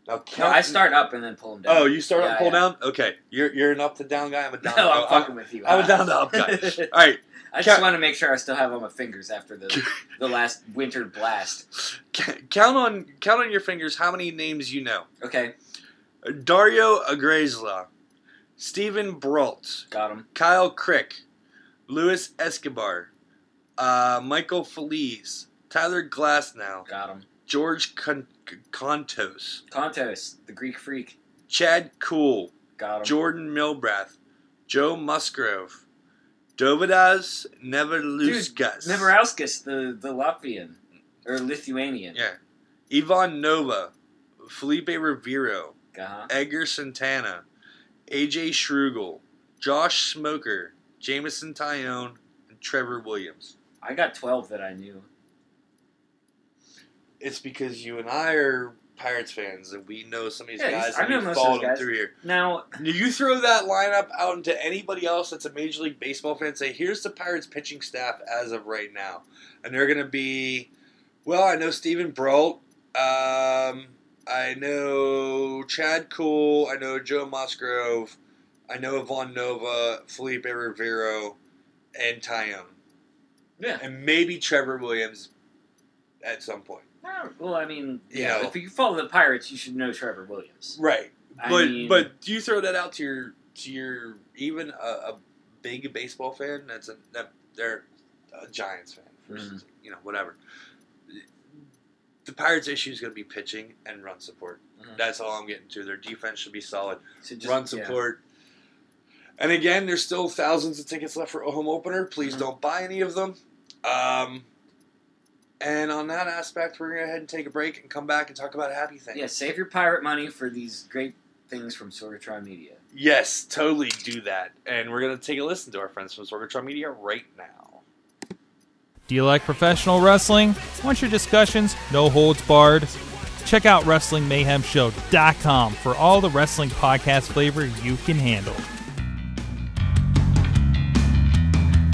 Now No. I start up and then pull them down. Oh, you start up, Yeah, pull yeah. down. Okay, you're you're an up to down guy. I'm a down. No, I'm I'm, fucking with you. I'm a down to up guy. All right, I just Count- want to make sure I still have all my fingers after the the last winter blast. count on count on your fingers how many names you know. Okay, Dario Agresla, Steven Brault, got him. Kyle Crick, Luis Escobar, uh, Michael Feliz, Tyler Glasnow, Got him. George Con- Kontos, Kontos, the Greek freak. Chad Kuhl, Got him. Jordan Milbrath, Joe Musgrove, Dovydas Neveluskas, Neverauskas, the the Latvian or Lithuanian. yeah, Ivan Nova, Felipe Rivero, Uh-huh. Edgar Santana, AJ Schrugel, Josh Smoker, Jameson Taillon, and Trevor Williams. I got twelve that I knew. It's because you and I are Pirates fans and we know some of these Yeah, guys I and know we most of followed them through here. Now, You throw that lineup out into anybody else that's a Major League Baseball fan, say, here's the Pirates pitching staff as of right now. And they're going to be, well, I know Steven Brault. Um, I know Chad Kuhl. I know Joe Musgrove. I know Ivan Nova, Felipe Rivero, and Taillon. yeah. And maybe Trevor Williams at some point. Well, I mean, You yeah. know. If you follow the Pirates, you should know Trevor Williams. Right. I But mean- but do you throw that out to your to your even a, a big baseball fan that's a that they're a Giants fan, for Mhm. you know whatever. The Pirates' issue is going to be pitching and run support. Mhm. That's all I'm getting to. Their defense should be solid. So just, run yeah. support. And again, there's still thousands of tickets left for a home opener. Please Mhm. don't buy any of them. Um, and on that aspect, we're going to go ahead and take a break and come back and talk about happy things. Yeah, save your pirate money for these great things from Sorgatron Media. Yes, totally do that. And we're going to take a listen to our friends from Sorgatron Media right now. Do you like professional wrestling? Want your discussions no holds barred? Check out WrestlingMayhemShow.com for all the wrestling podcast flavor you can handle.